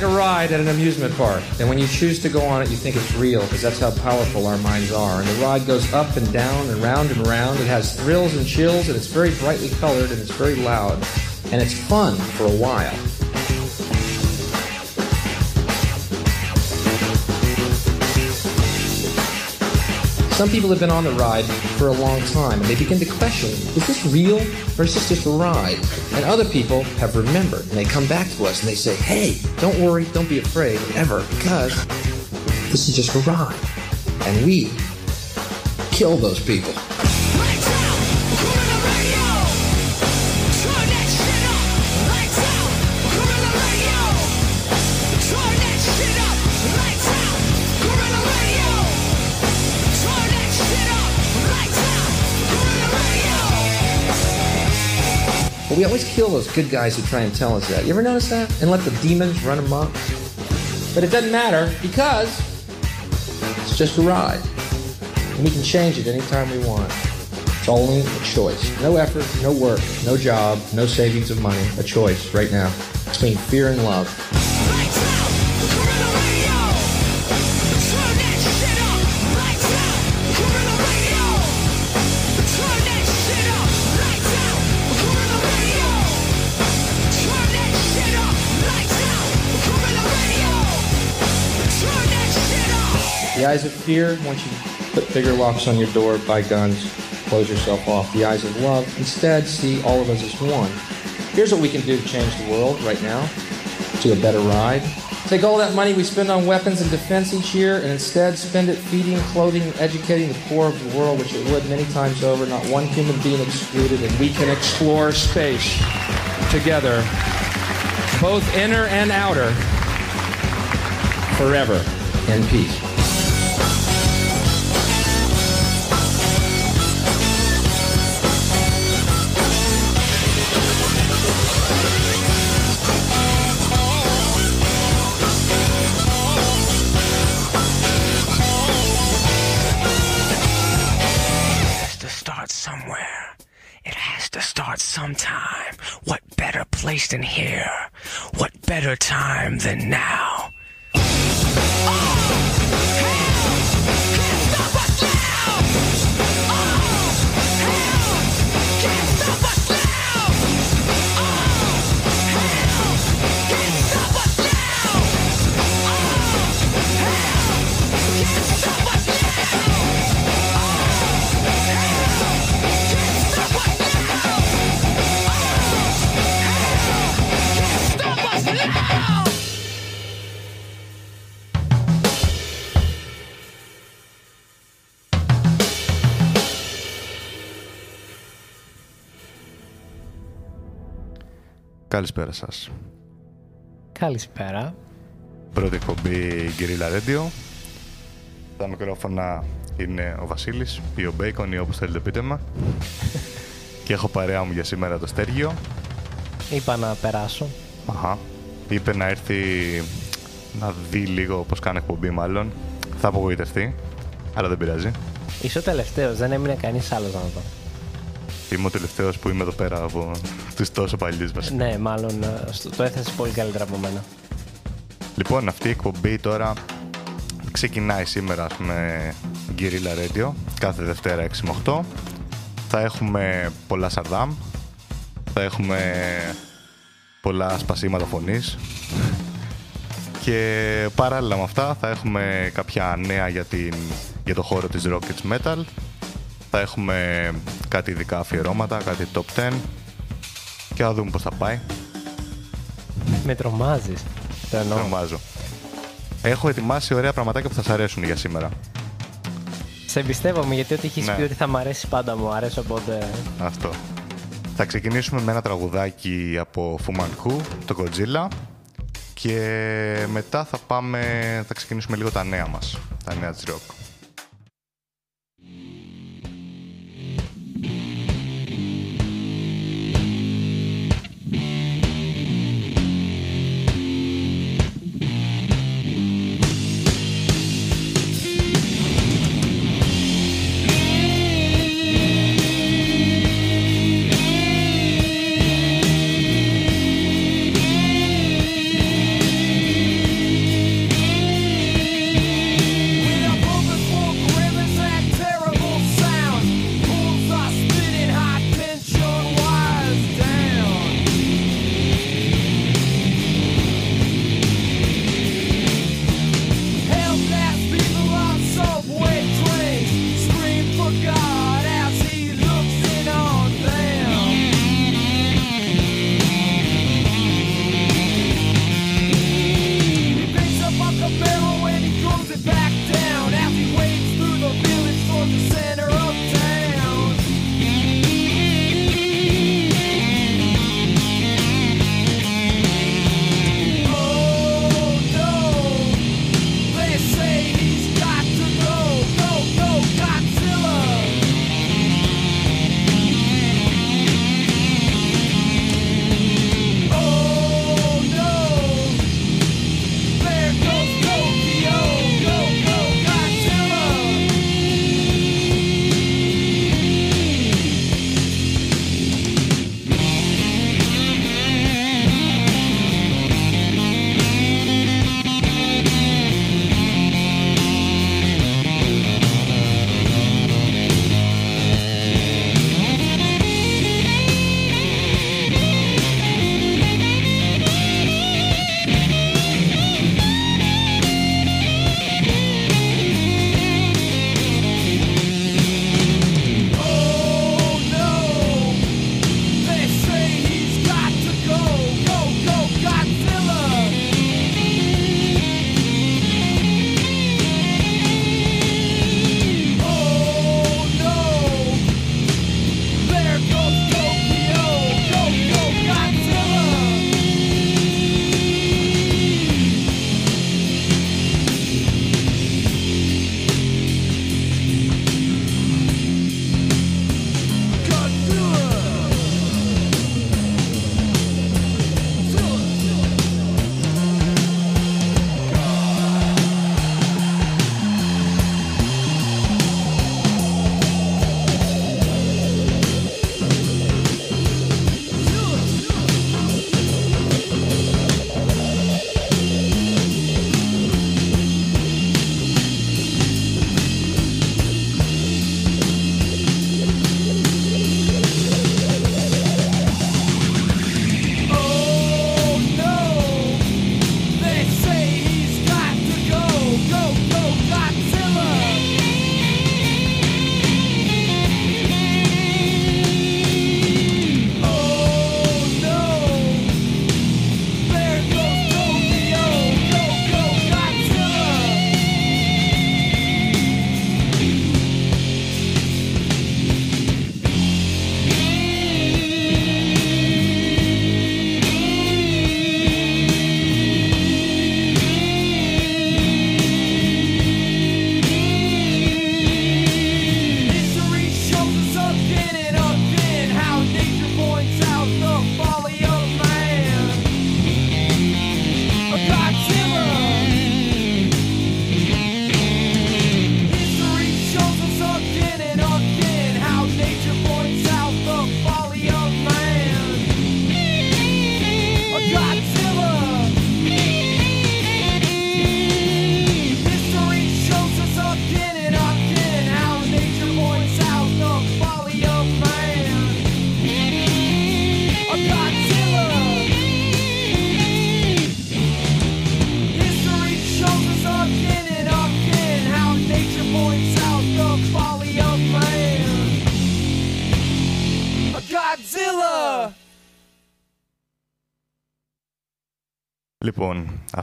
like a ride at an amusement park. And when you choose to go on it, you think it's real because that's how powerful our minds are. And the ride goes up and down and round and round. It has thrills and chills, and it's very brightly colored and it's very loud. And it's fun for a while. Some people have been on the ride for a long time and they begin to question, is this real or is this just a ride? And other people have remembered and they come back to us and they say, hey, don't worry, don't be afraid, ever, because this is just a ride. And we kill those people. We always kill those good guys who try and tell us that. You ever notice that? And let the demons run amok? But it doesn't matter because it's just a ride. And we can change it anytime we want. It's only a choice. No effort, no work, no job, no savings of money. A choice right now between fear and love. The eyes of fear, once you to put bigger locks on your door, buy guns, close yourself off. The eyes of love, instead, see all of us as one. Here's what we can do to change the world right now to a better ride. Take all that money we spend on weapons and defense each year and instead spend it feeding, clothing, and educating the poor of the world, which it would many times over, not one human being excluded, and we can explore space together, both inner and outer, forever in peace. Sometime. What better place than here? What better time than now? Καλησπέρα σας. Καλησπέρα. Πρώτη εκπομπή Guerrilla Radio. Τα μικρόφωνα είναι ο Βασίλης ή ο Μπέικον ή όπως θέλετε πείτε με. και έχω παρέα μου για σήμερα το Στέργιο. Είπα να περάσω. Αχα. Είπε να έρθει να δει λίγο πώς κάνει εκπομπή μάλλον. Θα απογοητευτεί, αλλά δεν πειράζει. Είσαι ο τελευταίος, δεν έμεινε κανείς άλλος να δω. Είμαι ο τελευταίος που είμαι εδώ πέρα από τους τόσο παλιούς βασικά. Ναι, μάλλον ε, στο- το έθεσε πολύ καλύτερα από μένα. Λοιπόν, αυτή η εκπομπή τώρα ξεκινάει σήμερα ας πούμε Guerrilla Radio κάθε Δευτέρα 6 με 8. Θα έχουμε πολλά σαρδάμ, θα έχουμε πολλά σπασίματα φωνής και παράλληλα με αυτά θα έχουμε κάποια νέα για, την, για το χώρο της Rockets Metal. Θα έχουμε κάτι ειδικά αφιερώματα, κάτι top 10 και θα δούμε πώς θα πάει. Με τρομάζεις. Το εννοώ. Τρομάζω. Έχω ετοιμάσει ωραία πραγματάκια που θα σας αρέσουν για σήμερα. Σε εμπιστεύομαι γιατί ό,τι έχεις Ναι. πει ότι θα μ' αρέσει πάντα μου αρέσει οπότε. Αυτό. Θα ξεκινήσουμε με ένα τραγουδάκι από Φουμανκού, το Godzilla. Και μετά θα πάμε, θα ξεκινήσουμε λίγο τα νέα μας, τα νέα της rock.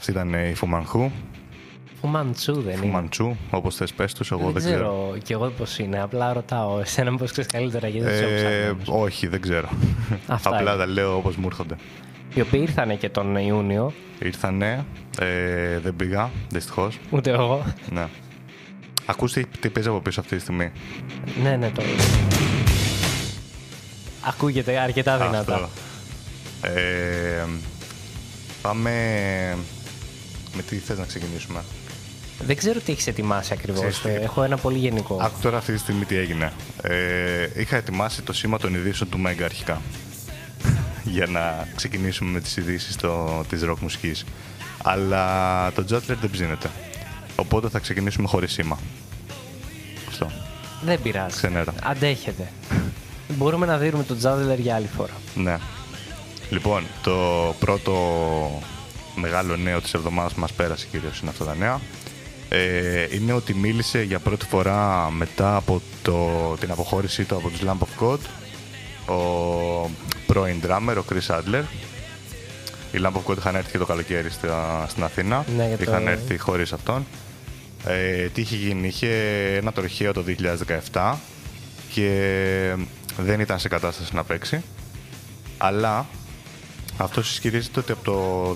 Αυτή ήταν η Φουμανχού. Φουμαντσού δεν είναι. Φουμαντσού, όπως θες πες τους, εγώ δεν, ξέρω κι εγώ πώς είναι. Απλά ρωτάω. Εσένα πώς ξέρεις καλύτερα γιατί δεν Ε, ξέρω. όχι, δεν ξέρω. Αυτά Απλά είναι. τα λέω όπως μου έρχονται. Οι οποίοι ήρθαν και τον Ιούνιο, Ήρθανε, ε, δεν πήγα, δυστυχώς. ούτε εγώ. Ναι. Ακούς τι, τι παίζει από πίσω αυτή τη στιγμή. ναι, ναι, το. Ακούγεται αρκετά δυνατά. Αυτό. Ε, πάμε... Με τι θες να ξεκινήσουμε; Δεν ξέρω τι έχεις ετοιμάσει ακριβώς. Ξέρεις τι; Έχω ένα πολύ γενικό. Άκου τώρα αυτή τη στιγμή τι έγινε. Ε, είχα ετοιμάσει το σήμα των ειδήσεων του Μέγκα αρχικά. για να ξεκινήσουμε με τις ειδήσεις της ροκ μουσικής. Αλλά το Τζάτλερ δεν ψήνεται. Οπότε θα ξεκινήσουμε χωρίς σήμα. Αυτό. Δεν πειράζει. Ξενέρα. Αντέχετε. Μπορούμε να δίνουμε τον Τζάδελερ για άλλη φορά. Ναι. Λοιπόν, το πρώτο μεγάλο νέο της εβδομάδας που μας πέρασε κυρίως είναι αυτά τα νέα. Ε, είναι ότι μίλησε για πρώτη φορά μετά από το, την αποχώρησή του από τους Lamp of God ο πρώην drummer, ο Chris Adler. Οι Lamp of God είχαν έρθει και το καλοκαίρι στα- στην Αθήνα. Ναι, για το- Είχαν έρθει χωρίς αυτόν. Ε, τι είχε γίνει, είχε ένα τροχαίο το 2017 και δεν ήταν σε κατάσταση να παίξει. Αλλά αυτό ισχυρίζεται ότι από το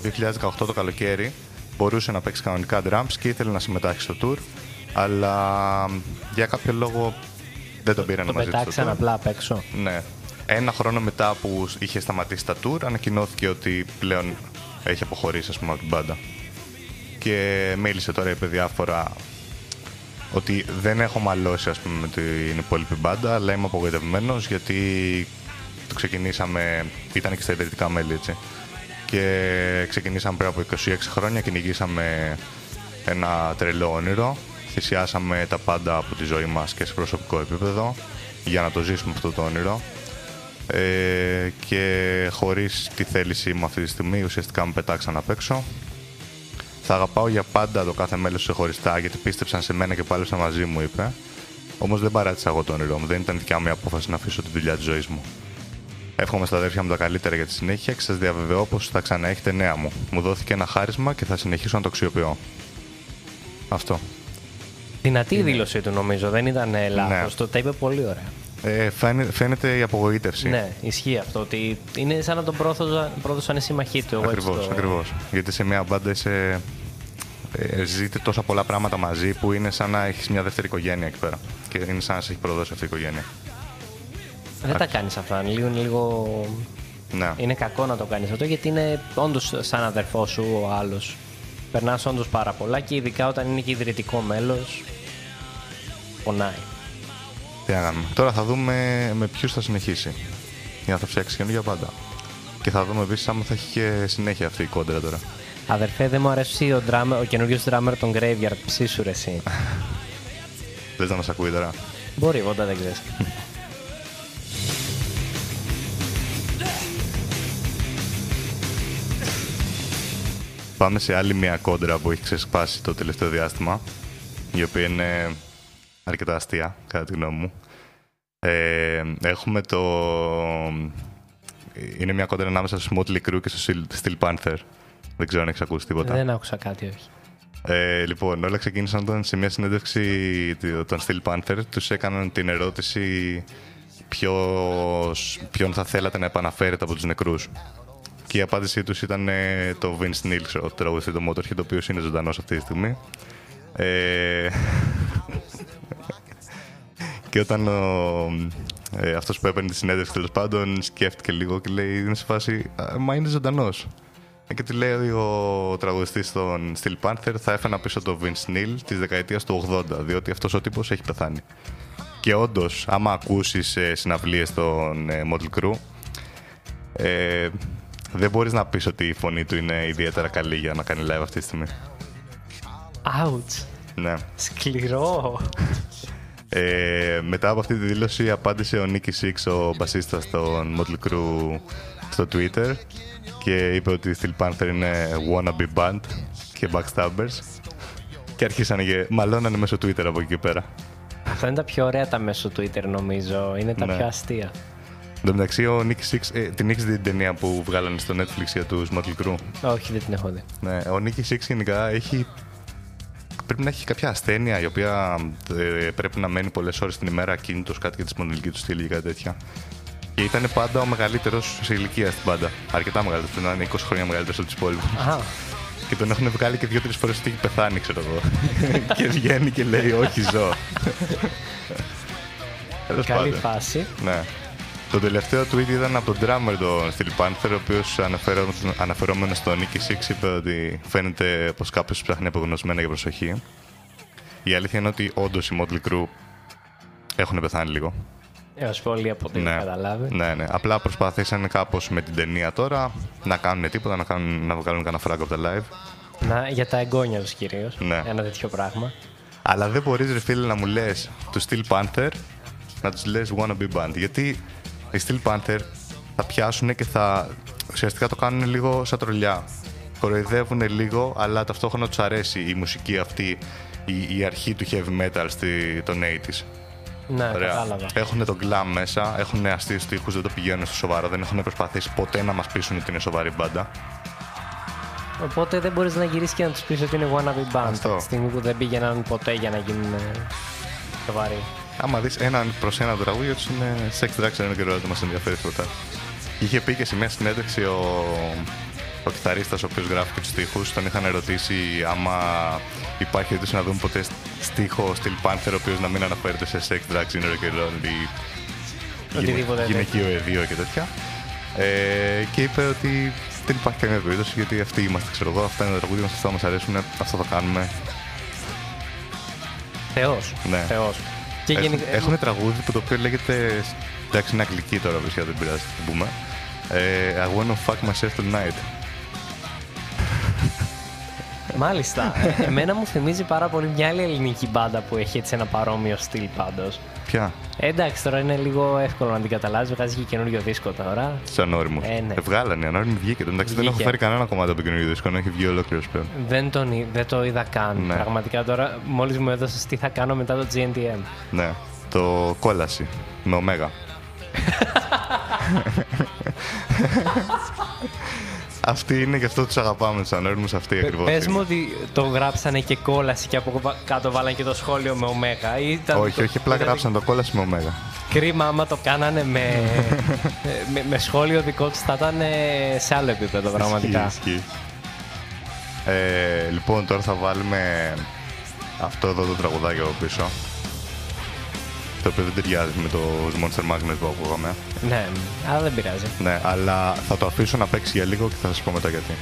2018 το καλοκαίρι μπορούσε να παίξει κανονικά drums και ήθελε να συμμετάσχει στο tour. Αλλά για κάποιο λόγο δεν τον πήραν Το μαζί του στο πετάξαν tour. απλά απ' έξω. Ναι. Ένα χρόνο μετά που είχε σταματήσει τα tour, ανακοινώθηκε ότι πλέον έχει αποχωρήσει ας πούμε, από την μπάντα. Και μίλησε τώρα είπε διάφορα ότι δεν έχω μαλώσει ας πούμε, με την υπόλοιπη μπάντα, αλλά είμαι απογοητευμένος γιατί το ξεκινήσαμε, ήταν και στα ιδρυτικά μέλη έτσι. Και ξεκινήσαμε πριν από 26 χρόνια, κυνηγήσαμε ένα τρελό όνειρο. Θυσιάσαμε τα πάντα από τη ζωή μας και σε προσωπικό επίπεδο για να το ζήσουμε αυτό το όνειρο. Ε, και χωρίς τη θέλησή μου αυτή τη στιγμή ουσιαστικά με πετάξαν απ' έξω. Θα αγαπάω για πάντα το κάθε μέλος ξεχωριστά γιατί πίστεψαν σε μένα και πάλεψαν μαζί μου, είπε. Όμως δεν παράτησα εγώ το όνειρό μου. Δεν ήταν δικιά μου η απόφαση να αφήσω τη δουλειά της ζωής μου. Εύχομαι στα αδέρφια μου τα καλύτερα για τη συνέχεια και σας διαβεβαιώ πως θα ξαναέχετε νέα μου. Μου δόθηκε ένα χάρισμα και θα συνεχίσω να το αξιοποιώ. Αυτό. Δυνατή η δήλωσή του νομίζω, δεν ήταν λάθος. Ναι. Το τα είπε πολύ ωραία. Ε, φαίνε- φαίνεται η απογοήτευση. Ναι, ισχύει αυτό. Ότι είναι σαν να τον πρόδωσαν, πρόδωσαν οι σύμμαχοί του. Εγώ έτσι Ακριβώς, το- ακριβώς. Γιατί σε μια μπάντα είσαι... Ε, ζείτε τόσα πολλά πράγματα μαζί που είναι σαν να έχεις μια δεύτερη οικογένεια εκεί πέρα. Και είναι σαν να σε έχει προδώσει αυτή η οικογένεια. Δεν τα κάνεις αυτά. Λίγο, είναι λίγο. Ναι. Είναι κακό να το κάνεις αυτό γιατί είναι όντως σαν αδερφός σου ο άλλος. Περνάς όντως πάρα πολλά και ειδικά όταν είναι και ιδρυτικό μέλος. Πονάει. Τι να κάνουμε. Τώρα θα δούμε με ποιους θα συνεχίσει. Για να θα φτιάξεις καινούργια πάντα. Και θα δούμε επίσης άμα θα έχει και συνέχεια αυτή η κόντρα τώρα. Αδερφέ, δεν μου αρέσει ο, drummer, ο καινούριο drummer των Graveyard. Ψήσου ρε εσύ. Θες να μας ακούει τώρα; Μπορεί, εγώ δεν ξέρει. Πάμε σε άλλη μια κόντρα που έχει ξεσπάσει το τελευταίο διάστημα. Η οποία είναι αρκετά αστεία, κατά τη γνώμη μου. Ε, έχουμε το... Είναι μια κόντρα ανάμεσα στο Motley Crue και στο Steel Panther. Δεν ξέρω αν έχεις ακούσει τίποτα. δεν άκουσα κάτι, όχι. Ε, λοιπόν, όλα ξεκίνησαν όταν σε μια συνέντευξη των Steel Panther τους έκαναν την ερώτηση ποιος, ποιον θα θέλατε να επαναφέρετε από τους νεκρούς. Και η απάντησή τους ήταν ε, το Vince Neil, ο τραγουδιστή του Motorhead, ο οποίος είναι ζωντανός αυτή τη στιγμή. Ε, και όταν ο, ε, αυτός που έπαιρνε τη συνέντευξη τέλος πάντων σκέφτηκε λίγο και λέει είναι σε φάση «Α, «Μα είναι ζωντανός». Ε, Και του λέει ο τραγουδιστής των Steel Panther θα έφερα πίσω το Vince Neil της δεκαετίας του 80, διότι αυτός ο τύπος έχει πεθάνει. Και όντως, άμα ακούσεις ε, συναυλίες των ε, Motley Crue, ε, δεν μπορείς να πεις ότι η φωνή του είναι ιδιαίτερα καλή για να κάνει live αυτή τη στιγμή. Ouch. Ναι. Σκληρό. Ε, μετά από αυτή τη δήλωση απάντησε ο Nicky Six, ο μπασίστας των Motley Crue στο Twitter και είπε ότι η Steel Panther είναι wannabe band και backstabbers και αρχίσανε και μαλώνανε μέσω Twitter από εκεί και πέρα. Αυτά είναι τα πιο ωραία τα μέσω Twitter νομίζω. Είναι τα Ναι. πιο αστεία. Εν τω μεταξύ, ο Nicky Six, ε, την έχει δει την ταινία που βγάλανε στο Netflix για τους Motley Crue. Όχι, δεν την έχω δει. Ναι, ο Nicky Six γενικά έχει. Πρέπει να έχει κάποια ασθένεια η οποία ε, πρέπει να μένει πολλές ώρες την ημέρα ακίνητος, κάτι για τη σπονδυλική του στήλη ή κάτι τέτοια. Και ήταν πάντα ο μεγαλύτερος σε ηλικία στην πάντα. Αρκετά μεγαλύτερος, πρέπει να είναι 20 χρόνια μεγαλύτερος από τους υπόλοιπους. Αχα. Και τον έχουν βγάλει και δύο-τρεις φορές ότι έχει πεθάνει, ξέρω εγώ. και βγαίνει και λέει: Όχι, ζω. Τέλος Καλή πάντων. φάση. Ναι. Το τελευταίο tweet ήταν από τον drummer τον Steel Panther, ο οποίος αναφερόμενο στο Nicky Six είπε ότι φαίνεται πως κάποιος ψάχνει απογνωσμένα για προσοχή. Η αλήθεια είναι ότι όντως οι Motley Crue έχουν πεθάνει λίγο. Έως πολύ από ό,τι έχω καταλάβει. ναι, ναι. Απλά προσπαθήσαν κάπως με την ταινία τώρα να κάνουν τίποτα, να, κάνουν, να βγάλουν κανένα φράγκο από τα live. Να, για τα εγγόνια του κυρίως. Ναι. Ένα τέτοιο πράγμα. Αλλά δεν μπορείς, ρε φίλε, να μου λες του Steel Panther να τους λες wannabe band. Γιατί οι Steel Panther θα πιάσουν και θα ουσιαστικά το κάνουν λίγο σαν τρολιά. Κοροϊδεύουν λίγο, αλλά ταυτόχρονα τους αρέσει η μουσική αυτή, η, η αρχή του heavy metal στη, των 80s. Ναι, κατάλαβα. Έχουν τον glam μέσα, έχουν αστείους τείχου, δεν το πηγαίνουν στο σοβαρό, δεν έχουν προσπαθήσει ποτέ να μας πείσουν ότι είναι σοβαρή μπάντα. Οπότε δεν μπορείς να γυρίσεις και να τους πεις ότι είναι wannabe band. Αυτό. Από τη στιγμή που δεν πήγαιναν ποτέ για να γίνουν ε, σοβαροί. Άμα δεις έναν προς ένα το τραγούδι του είναι sex drugs and rock δεν μας ενδιαφέρει τίποτα. Είχε πει και σε μια συνέντευξη ο, ο κιθαρίστας ο οποίος γράφει και τους στίχους τον είχαν ερωτήσει άμα υπάρχει περίπτωση να δούμε ποτέ στίχο Steel Panther ο οποίος να μην αναφέρεται σε sex drugs and rock and roll ή Οτιδήποτε γυναικείο εδίο και τέτοια. Ε, και είπε ότι δεν υπάρχει καμία περίπτωση γιατί αυτοί είμαστε, ξέρω εγώ, αυτά είναι τα τραγούδια μας, αυτά μας αρέσουν, αυτό θα κάνουμε. Θεός. Ναι. Θεός. Και Έχουν, γενικά. έχουν τραγούδι που το οποίο λέγεται. Εντάξει, είναι αγγλική τώρα, βρίσκεται, δεν πειράζει να το πούμε. Ε, I wanna fuck myself tonight. Μάλιστα. Ε, Εμένα μου θυμίζει πάρα πολύ μια άλλη ελληνική μπάντα που έχει έτσι ένα παρόμοιο στυλ πάντως. Ποια, εντάξει, τώρα είναι λίγο εύκολο να την καταλάβεις. Βγάζει και καινούριο δίσκο τώρα. σαν όριμο. Ε, ναι. βγάλανε, ανώριμη βγήκε. Εντάξει, δεν έχω Βγήκε. φέρει κανένα κομμάτι από το καινούριο δίσκο, έχει βγει ολόκληρος πλέον. Δεν, τον, εί- δεν το είδα καν. Ναι. Πραγματικά τώρα, μόλις μου έδωσες τι θα κάνω μετά το GNTM. Ναι, το κόλαση με ωμέγα. Αυτή είναι και αυτό τους αγαπάμε του ανώριμου, αυτή ακριβώς. Πες μου ότι το γράψανε και κόλαση και από βα- κάτω βάλανε και το σχόλιο με ωμέγα. ή Ήταν Όχι, το- όχι, απλά ήταν γράψαν το κόλαση με ωμέγα. Κρίμα άμα το κάνανε με, με, με σχόλιο δικό τους θα ήταν ε, σε άλλο επίπεδο πραγματικά. Ισχύει, ισχύει. Ε, λοιπόν, τώρα θα βάλουμε αυτό εδώ το τραγουδάκι από πίσω. Το οποίο δεν ταιριάζει με το Monster Magnets που ακούγαμε. Ναι, αλλά δεν πειράζει. Ναι, αλλά θα το αφήσω να παίξει για λίγο και θα σας πω μετά γιατί.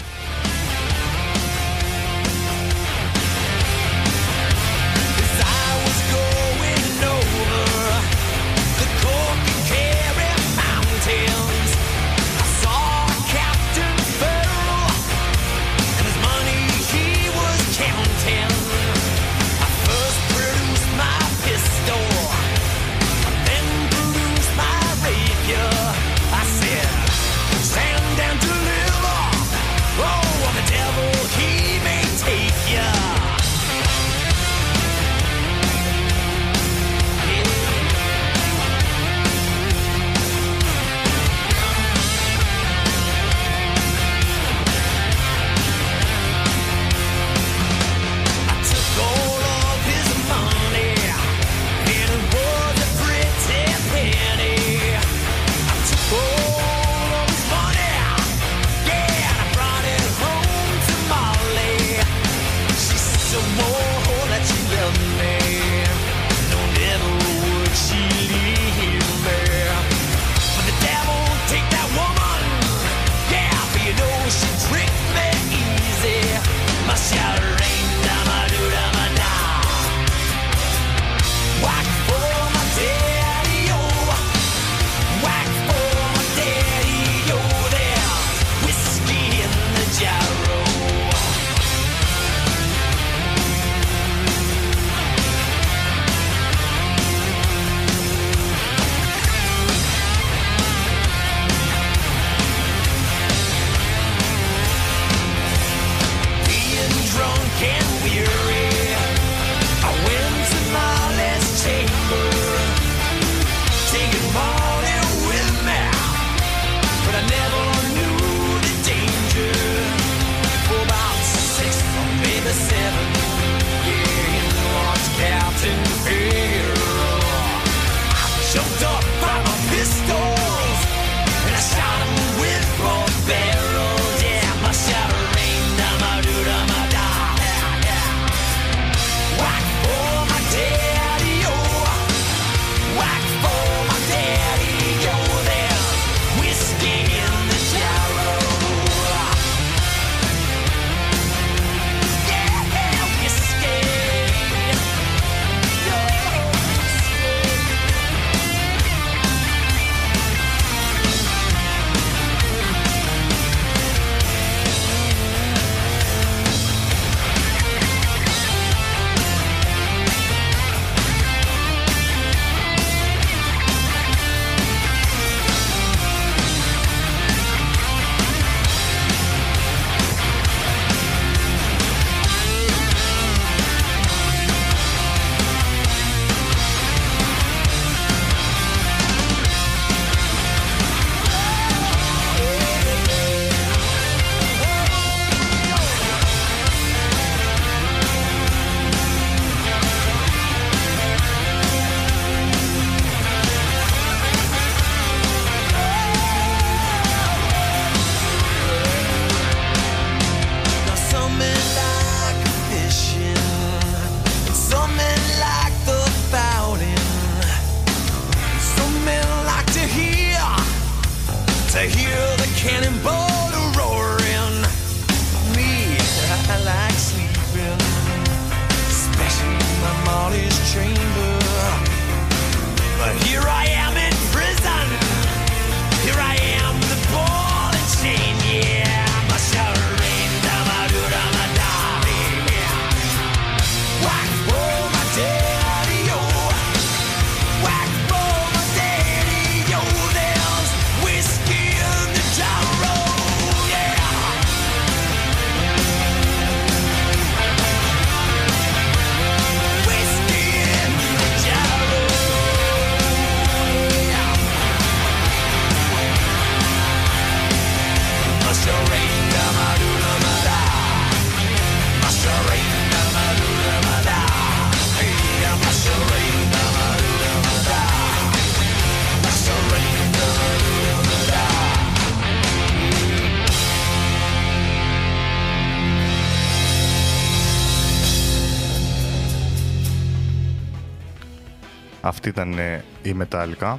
Αυτή ήταν ε, η Metallica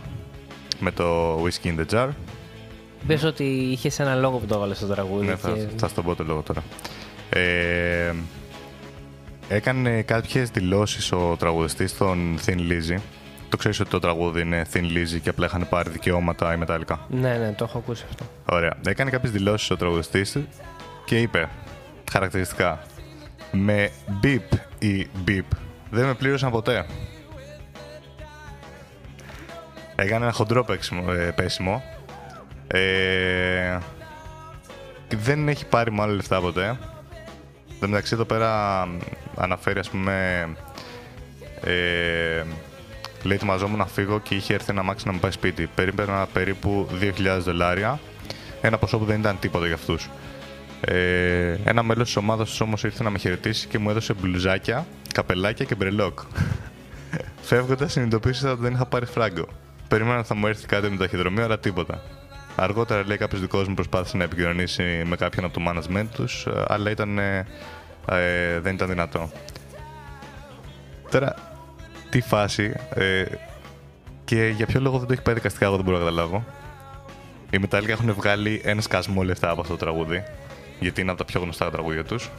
με το Whiskey in the Jar. Πες ότι είχες ένα λόγο που το έβαλες στο τραγούδι. Ναι, θα, και- θα στο πω το λόγο τώρα. Ε, έκανε κάποιες δηλώσεις ο τραγουδιστής των Thin Lizzy. Το ξέρεις ότι το τραγούδι είναι Thin Lizzy και απλά είχαν πάρει δικαιώματα η Metallica; Ναι, ναι, το έχω ακούσει αυτό. Ωραία. Έκανε κάποιες δηλώσεις ο τραγουδιστής και είπε χαρακτηριστικά με beep ή beep δεν με πλήρωσαν ποτέ. Έκανε ένα χοντρό παίξιμο, ε, πέσιμο. Ε, δεν έχει πάρει μάλλον λεφτά ποτέ. Εν τω μεταξύ εδώ πέρα αναφέρει ας πούμε ε, λέει ετοιμαζόμουν να φύγω και είχε έρθει ένα μάξι να μου πάει σπίτι. Περίμενα περίπου 2.000 δολάρια. Ένα ποσό που δεν ήταν τίποτα για αυτούς. Ε, ένα μέλος της ομάδας τους όμως ήρθε να με χαιρετήσει και μου έδωσε μπλουζάκια, καπελάκια και μπρελόκ. Φεύγοντας, συνειδητοποίησα ότι δεν είχα πάρει φράγκο. Περίμενα ότι θα μου έρθει κάτι με το ταχυδρομείο, αλλά τίποτα. Αργότερα, λέει, κάποιος δικός μου προσπάθησε να επικοινωνήσει με κάποιον από το management τους, αλλά ήταν, ε, ε, δεν ήταν δυνατό. Τώρα, τι φάση ε, και για ποιο λόγο δεν το έχει πάει δικαστικά, εγώ δεν μπορώ να καταλάβω. Οι Metallica έχουν βγάλει ένα σκασμό λεφτά από αυτό το τραγούδι, γιατί είναι από τα πιο γνωστά τραγούδια τους.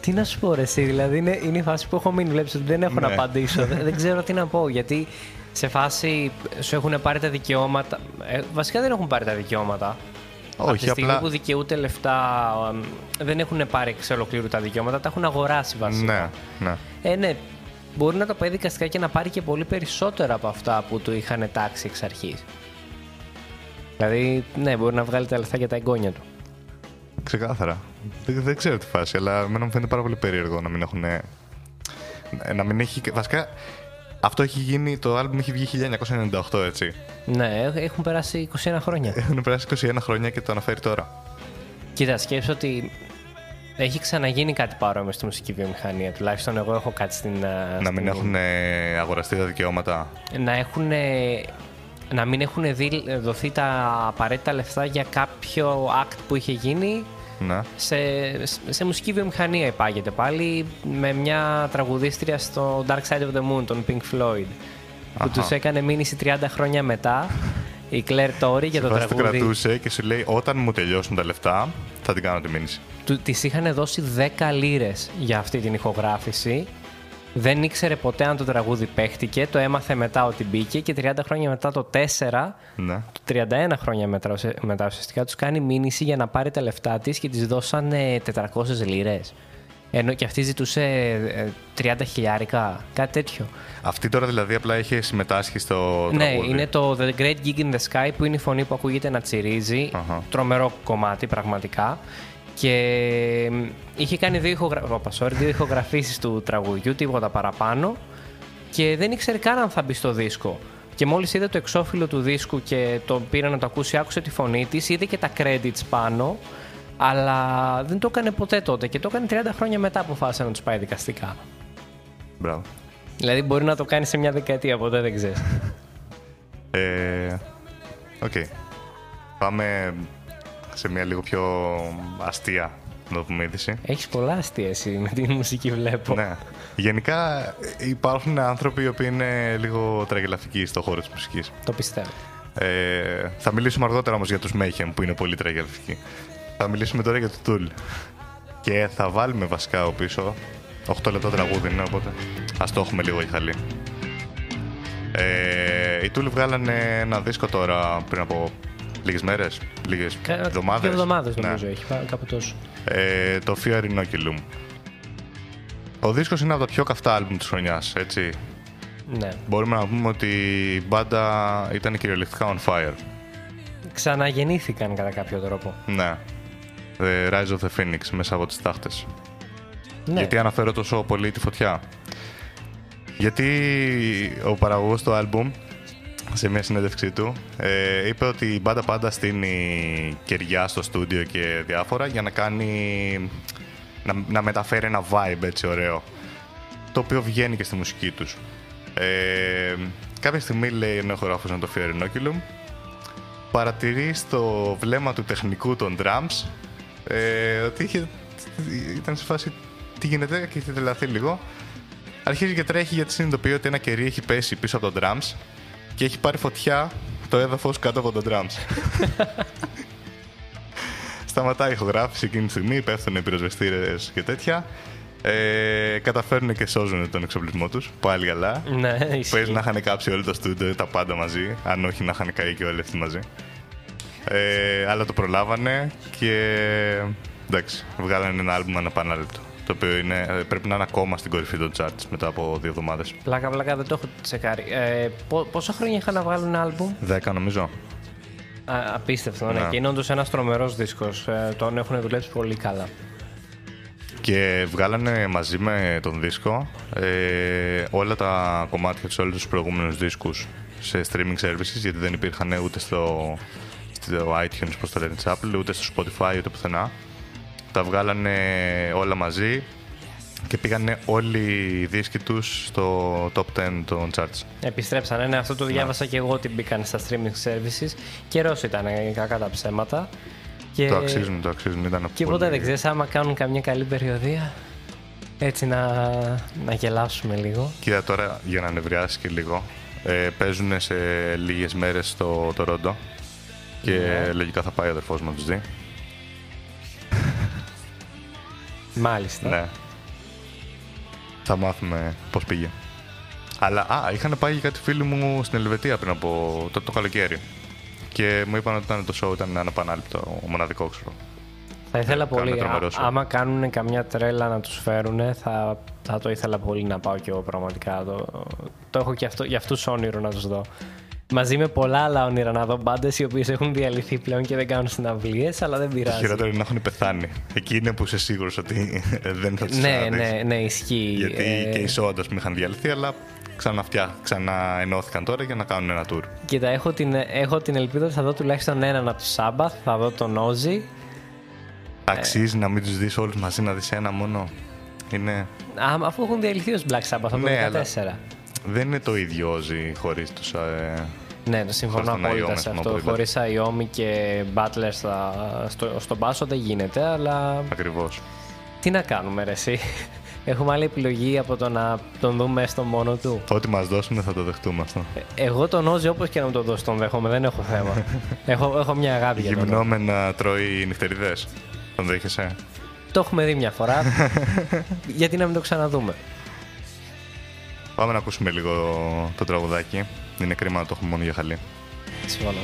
Τι να σου πω, ρε, εσύ, δηλαδή είναι, είναι η φάση που έχω μείνει. Βλέπεις ότι δεν έχω να Ναι. απαντήσω. δεν, δεν ξέρω τι να πω. Γιατί σε φάση σου έχουν πάρει τα δικαιώματα. Ε, βασικά δεν έχουν πάρει τα δικαιώματα. Από τη Όχι, στιγμή απλά. που δικαιούται λεφτά, εμ, δεν έχουν πάρει εξ ολοκλήρου τα δικαιώματα, τα έχουν αγοράσει βασικά. Ναι, ναι. Ε, ναι, μπορεί να το πάει δικαστικά και να πάρει και πολύ περισσότερα από αυτά που του είχαν τάξει εξ αρχής. Δηλαδή, ναι, μπορεί να βγάλει τα λεφτά για τα εγγόνια του. Ξεκάθαρα. Δεν, δεν ξέρω τι φάση, αλλά εμένα μου φαίνεται πάρα πολύ περίεργο να μην έχουν. Να μην έχει. Βασικά, αυτό έχει γίνει. Το album έχει βγει 1998, έτσι. Ναι, έχουν περάσει 21 χρόνια. Έχουν περάσει 21 χρόνια και το αναφέρει τώρα. Κοίτα, σκέψου ότι Έχει ξαναγίνει κάτι παρόμοιο στη μουσική βιομηχανία. Τουλάχιστον εγώ έχω κάτι στην. ε, Να μην στην- έχουν ε, αγοραστεί τα δικαιώματα. να έχουν να μην έχουν δει- δοθεί τα απαραίτητα λεφτά για κάποιο act που είχε γίνει Ναι. σε, σε μουσική βιομηχανία υπάγεται πάλι με μια τραγουδίστρια στο Dark Side of the Moon, τον Pink Floyd που Αχα. τους έκανε μήνυση 30 χρόνια μετά η Claire Tory για το Βάζει το τραγούδι κρατούσε και σου λέει όταν μου τελειώσουν τα λεφτά θα την κάνω τη μήνυση. του, της είχαν δώσει 10 λίρες για αυτή την ηχογράφηση δεν ήξερε ποτέ αν το τραγούδι παίχτηκε, το έμαθε μετά ότι μπήκε και 30 χρόνια μετά το 4 Ναι. 31 χρόνια μετά, ουσε- μετά ουσιαστικά τους κάνει μήνυση για να πάρει τα λεφτά της και της δώσανε 400 λίρες. Ενώ και αυτή ζητούσε ε, 30 χιλιάρικα, κάτι τέτοιο. Αυτή τώρα δηλαδή απλά είχε συμμετάσχει στο Ναι, τραγούδι. είναι το The Great Gig in the Sky που είναι η φωνή που ακούγεται να τσιρίζει. Αχα. Τρομερό κομμάτι πραγματικά. Και μ, είχε κάνει δύο, ηχογρα... Ωπα, sorry, δύο ηχογραφήσεις του τραγουδιού, τίποτα παραπάνω. Και δεν ήξερε καν αν θα μπει στο δίσκο. Και μόλις είδε το εξώφυλλο του δίσκου και το πήρε να το ακούσει, άκουσε τη φωνή της, είδε και τα credits πάνω. Αλλά δεν το έκανε ποτέ τότε και το έκανε 30 χρόνια μετά αποφάσισε να του πάει δικαστικά. Μπράβο. Δηλαδή μπορεί να το κάνει σε μια δεκαετία, ποτέ δεν ξέρεις. Ε, Οκ. Πάμε σε μια λίγο πιο αστεία, να το πούμε είδηση. Έχεις πολλά αστεία εσύ με τη μουσική, βλέπω. Ναι. Γενικά ε, υπάρχουν άνθρωποι οι οποίοι είναι λίγο τραγελαφικοί στο χώρο της μουσικής. Το πιστεύω. Ε, θα μιλήσουμε αργότερα όμως για τους Mayhem που είναι πολύ τραγελαφικοί. Θα μιλήσουμε τώρα για το Tool. Και θα βάλουμε βασικά από πίσω 8 λεπτό τραγούδι είναι, οπότε ας το έχουμε λίγο η χαλή. Ε, οι Tool βγάλανε ένα δίσκο τώρα πριν από λίγες μέρες, λίγες εβδομάδες. Δύο εβδομάδες Ναι. νομίζω έχει, πά- κάπου τόσο. Ε, το Fear Inoculum. Ο δίσκος είναι από τα πιο καυτά άλμπουμ της χρονιάς, έτσι. Ναι. Μπορούμε να πούμε ότι η μπάντα ήταν κυριολεκτικά on fire. Ξαναγεννήθηκαν κατά κάποιο τρόπο. Ναι. The Rise of the Phoenix μέσα από τις τάχτες. Ναι. Γιατί αναφέρω τόσο πολύ τη φωτιά. Γιατί ο παραγωγός του άλμπουμ σε μια συνέντευξή του ε, είπε ότι η μπάντα πάντα στείνει κεριά στο στούντιο και διάφορα για να κάνει να, να μεταφέρει ένα vibe έτσι ωραίο το οποίο βγαίνει και στη μουσική τους ε, κάποια στιγμή λέει ενώ χωράφωσαν το Fear Inoculum παρατηρεί στο βλέμμα του τεχνικού των drums ε, ότι είχε, ήταν σε φάση τι γίνεται και είχε τρελαθεί λίγο. Αρχίζει και τρέχει γιατί συνειδητοποιεί ότι ένα κερί έχει πέσει πίσω από το drums και έχει πάρει φωτιά το έδαφος κάτω από το drums. Σταματάει η ηχογράφηση εκείνη τη στιγμή, πέφτουν οι πυροσβεστήρες και τέτοια. Ε, καταφέρνουν και σώζουν τον εξοπλισμό τους, πάλι καλά. Ναι, ισχύει. Παίζει να είχαν κάψει όλο το στούντιο, τα πάντα μαζί, αν όχι να είχαν καεί και όλοι αυτοί μαζί. Ε, αλλά το προλάβανε και εντάξει, βγάλανε ένα άλμπουμ αναπανάληπτο. Το οποίο είναι, ε, πρέπει να είναι ακόμα στην κορυφή των charts μετά από δύο εβδομάδες. Πλάκα, πλάκα, δεν το έχω τσεκάρει. Ε, πο- πόσα χρόνια είχαν να βγάλουν ένα άλμπουμ; Δέκα νομίζω. Α, απίστευτο, ναι. Ναι. Και είναι όντως ένας τρομερός δίσκος. Ε, τον έχουν δουλέψει πολύ καλά. Και βγάλανε μαζί με τον δίσκο ε, όλα τα κομμάτια σε όλους τους προηγούμενους δίσκους σε streaming services γιατί δεν υπήρχαν ούτε στο, στο iTunes, πώς το λένε, της Apple, ούτε στο Spotify, ούτε πουθενά. Τα βγάλανε όλα μαζί και πήγανε όλοι οι δίσκοι τους στο top 10 των charts. Επιστρέψανε, ναι, αυτό το διάβασα και εγώ ότι μπήκαν στα streaming services. Καιρός ήταν ε, κακά τα ψέματα. Και... Το αξίζουν, το αξίζουν. Ήταν Και πολύ- ποτέ δεν ξέρεις άμα κάνουν καμιά καλή περιοδία. Έτσι να, να γελάσουμε λίγο. Κοίτα τώρα για να νευριάσεις και λίγο. Ε, παίζουν σε λίγες μέρες στο Τορόντο και Ναι. λογικά θα πάει ο αδερφός μου να τους δει. Μάλιστα. Ναι. Θα μάθουμε πώς πήγε. Αλλά, α, είχαν πάει και κάτι φίλοι μου στην Ελβετία πριν από το, το καλοκαίρι. Και μου είπαν ότι ήταν το show ήταν αναπανάληπτο, μοναδικός, ξέρω. Θα ήθελα Κάνουν πολύ, τρομερό α, show. άμα κάνουν καμιά τρέλα να τους φέρουν, θα, θα το ήθελα πολύ να πάω κι εγώ πραγματικά. Το, το έχω και αυτό, για αυτούς όνειρο να τους δω. Μαζί με πολλά άλλα όνειρα να δω μπάντες οι οποίες έχουν διαλυθεί πλέον και δεν κάνουν συναυλίες, αλλά δεν Το πειράζει. χειρότερο είναι να έχουν πεθάνει. Εκεί είναι που είσαι σίγουρος ότι δεν θα τους Ναι, ξαναδείς. ναι, ναι, ισχύει. Γιατί Ε, και οι show ας πούμε είχαν διαλυθεί, αλλά ξαναφτιά, ξαναενώθηκαν τώρα για να κάνουν ένα tour. Κοίτα, έχω την, έχω την ελπίδα ότι θα δω τουλάχιστον έναν από τους Sabbath, θα δω τον Ozzy Αξίζει να μην τους δεις όλους μαζί, να δεις ένα μόνο; Είναι... Α, αφού έχουν διαλυθεί ως Black Sabbath από Ναι, το αλλά- 2014. Δεν είναι το ίδιο Όζι χωρίς τους. Ε... Ναι, το συμφωνώ Χωρίς τον απόλυτα Iommi, σε ας πούμε, αυτό. από δίπλα. Χωρίς Αϊόμι και Butler στα, στο, στον Πάσο δεν γίνεται, αλλά Ακριβώς. τι να κάνουμε, ρε, εσύ; Έχουμε άλλη επιλογή από το να τον δούμε στο μόνο του. Ό,τι μας δώσουν θα το δεχτούμε αυτό. Ε, Εγώ τον Όζη όπως και να μου τον δώσει τον δέχομαι, δεν έχω θέμα. έχω, έχω μια αγάπη για τον Γυμνό Όζη. με να τρώει νυχτεριδές. Τον δέχεσαι; Το έχουμε δει μια φορά. Γιατί να μην το ξαναδούμε; Πάμε να ακούσουμε λίγο το τραγουδάκι. Είναι κρίμα να το έχουμε μόνο για χαλή. Συμφωνώ.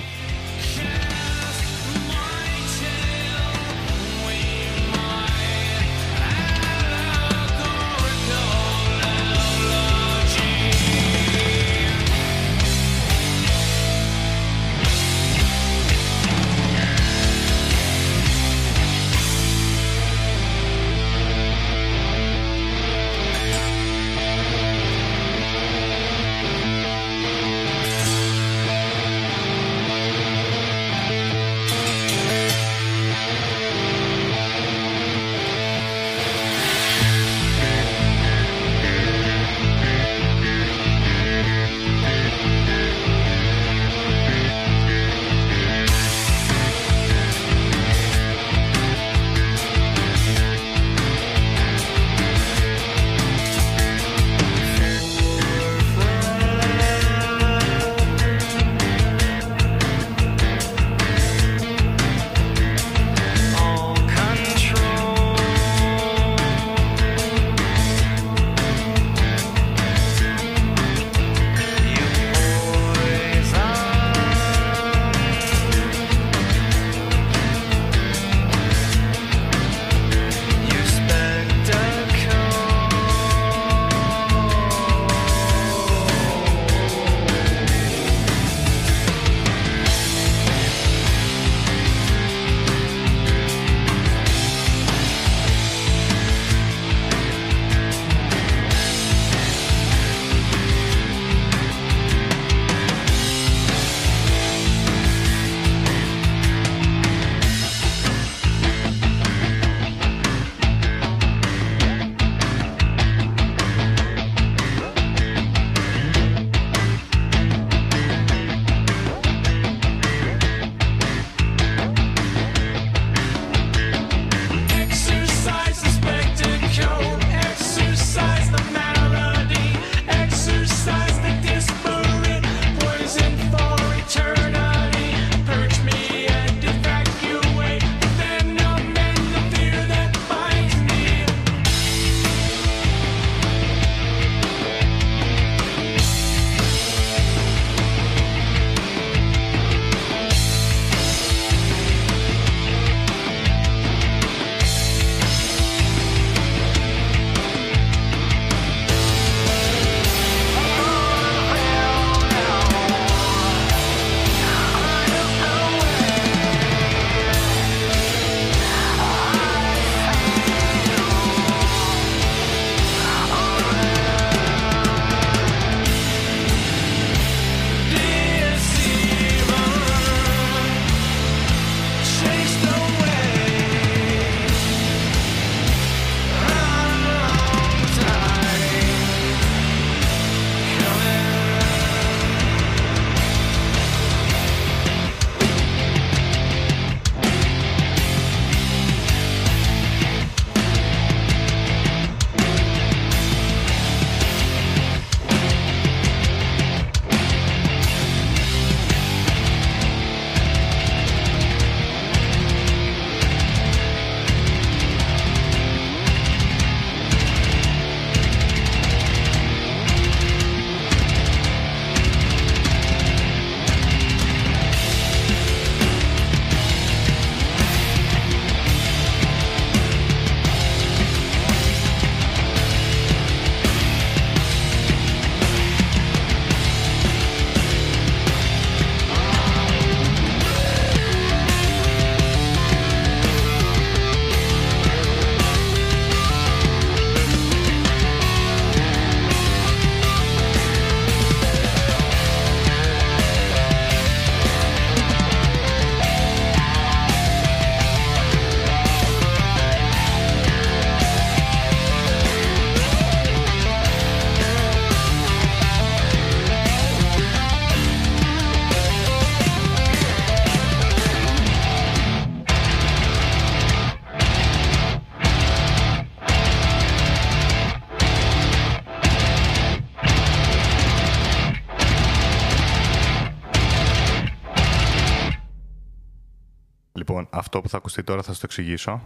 Ακουστεί τώρα θα σας το εξηγήσω.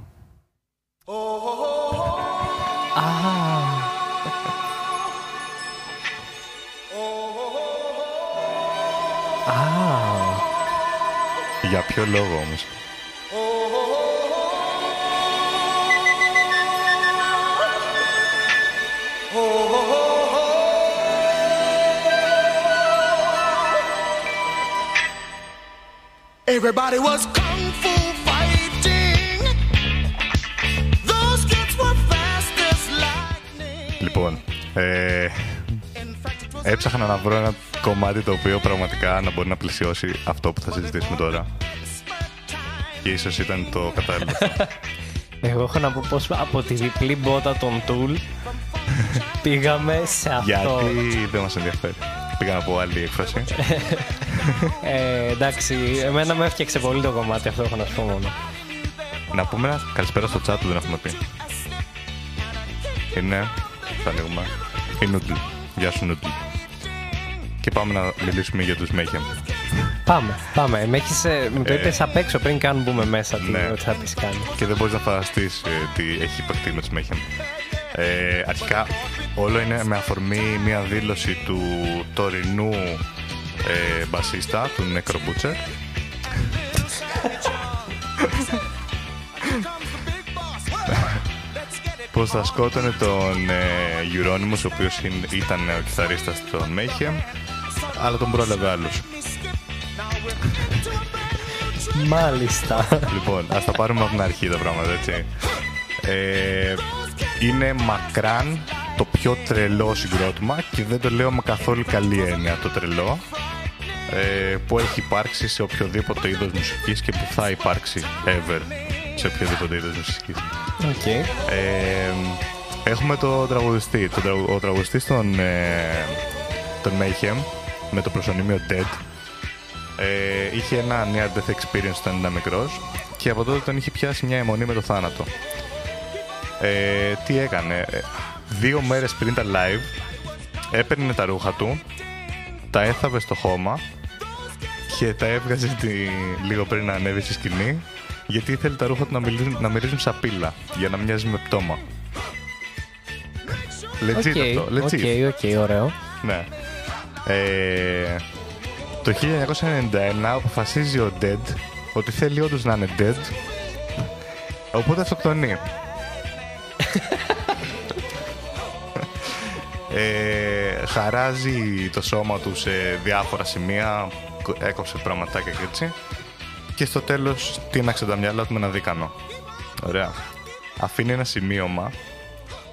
Α, Για ποιο λόγο όμως; Everybody was έψαχνα να βρω ένα κομμάτι το οποίο πραγματικά να μπορεί να πλησιώσει αυτό που θα συζητήσουμε τώρα. Και ίσως ήταν το κατάλληλο. εγώ έχω να πω πως από τη διπλή μπότα των Tool πήγαμε σε αυτό. Γιατί δεν μας ενδιαφέρει. Πήγα να πω άλλη έκφραση. Ε, εντάξει, εμένα με έφτιαξε πολύ το κομμάτι αυτό, έχω να σου πω μόνο. να πούμε ένα καλησπέρα στο chat που δεν έχουμε πει. Είναι, θα ανοίγουμε, η Noodle. Γεια σου Noodle. Και πάμε να μιλήσουμε για τους Mayhem. Πάμε, πάμε. Με έχεις, ε, μου το Ε. είπες απ' έξω πριν καν μπούμε μέσα τι, Ναι. ότι θα τις κάνει. και δεν μπορείς να φανταστείς ε, τι έχει υπαρκτεί με τους Mayhem. Ε, αρχικά, όλο είναι με αφορμή μια δήλωση του τωρινού ε, μπασίστα, του Necro πως θα σκότωνε τον ε, Euronymous, ο οποίος είναι- ήταν ο κιθαρίστας των Mayhem, αλλά τον πρόλαβε άλλος. Μάλιστα. Λοιπόν, ας τα πάρουμε από την αρχή τα πράγματα, έτσι. Ε, είναι μακράν το πιο τρελό συγκρότημα και δεν το λέω με καθόλου καλή έννοια το τρελό ε, που έχει υπάρξει σε οποιοδήποτε είδος μουσικής και που θα υπάρξει ever σε οποιοδήποτε είδος μουσικής. Οκ. Ε, έχουμε το τραγουδιστή. Το τραγου- ο τραγουδιστής των, ε, των Mayhem με το προσωνύμιο Dead ε, είχε ένα near death experience όταν ήταν μικρός και από τότε τον είχε πιάσει μια εμμονή με το θάνατο. Ε, τι έκανε; ε, Δύο μέρες πριν τα live έπαιρνε τα ρούχα του, τα έθαβε στο χώμα και τα έβγαζε τη, λίγο πριν να ανέβει στη σκηνή γιατί ήθελε τα ρούχα του να μυρίζουν, να μυρίζουν σαπίλα για να μοιάζει με πτώμα. Legit OK, αυτό, legit. OK, OK, ωραίο. Ναι. Ε, το 1991 αποφασίζει ο Dead ότι θέλει όντως να είναι Dead. Οπότε αυτοκτονεί. ε, χαράζει το σώμα του σε διάφορα σημεία, κο- έκοψε πραγματάκια και έτσι. Και στο τέλος τίναξε τα μυαλά του με ένα δίκανο. Ωραία. Αφήνει ένα σημείωμα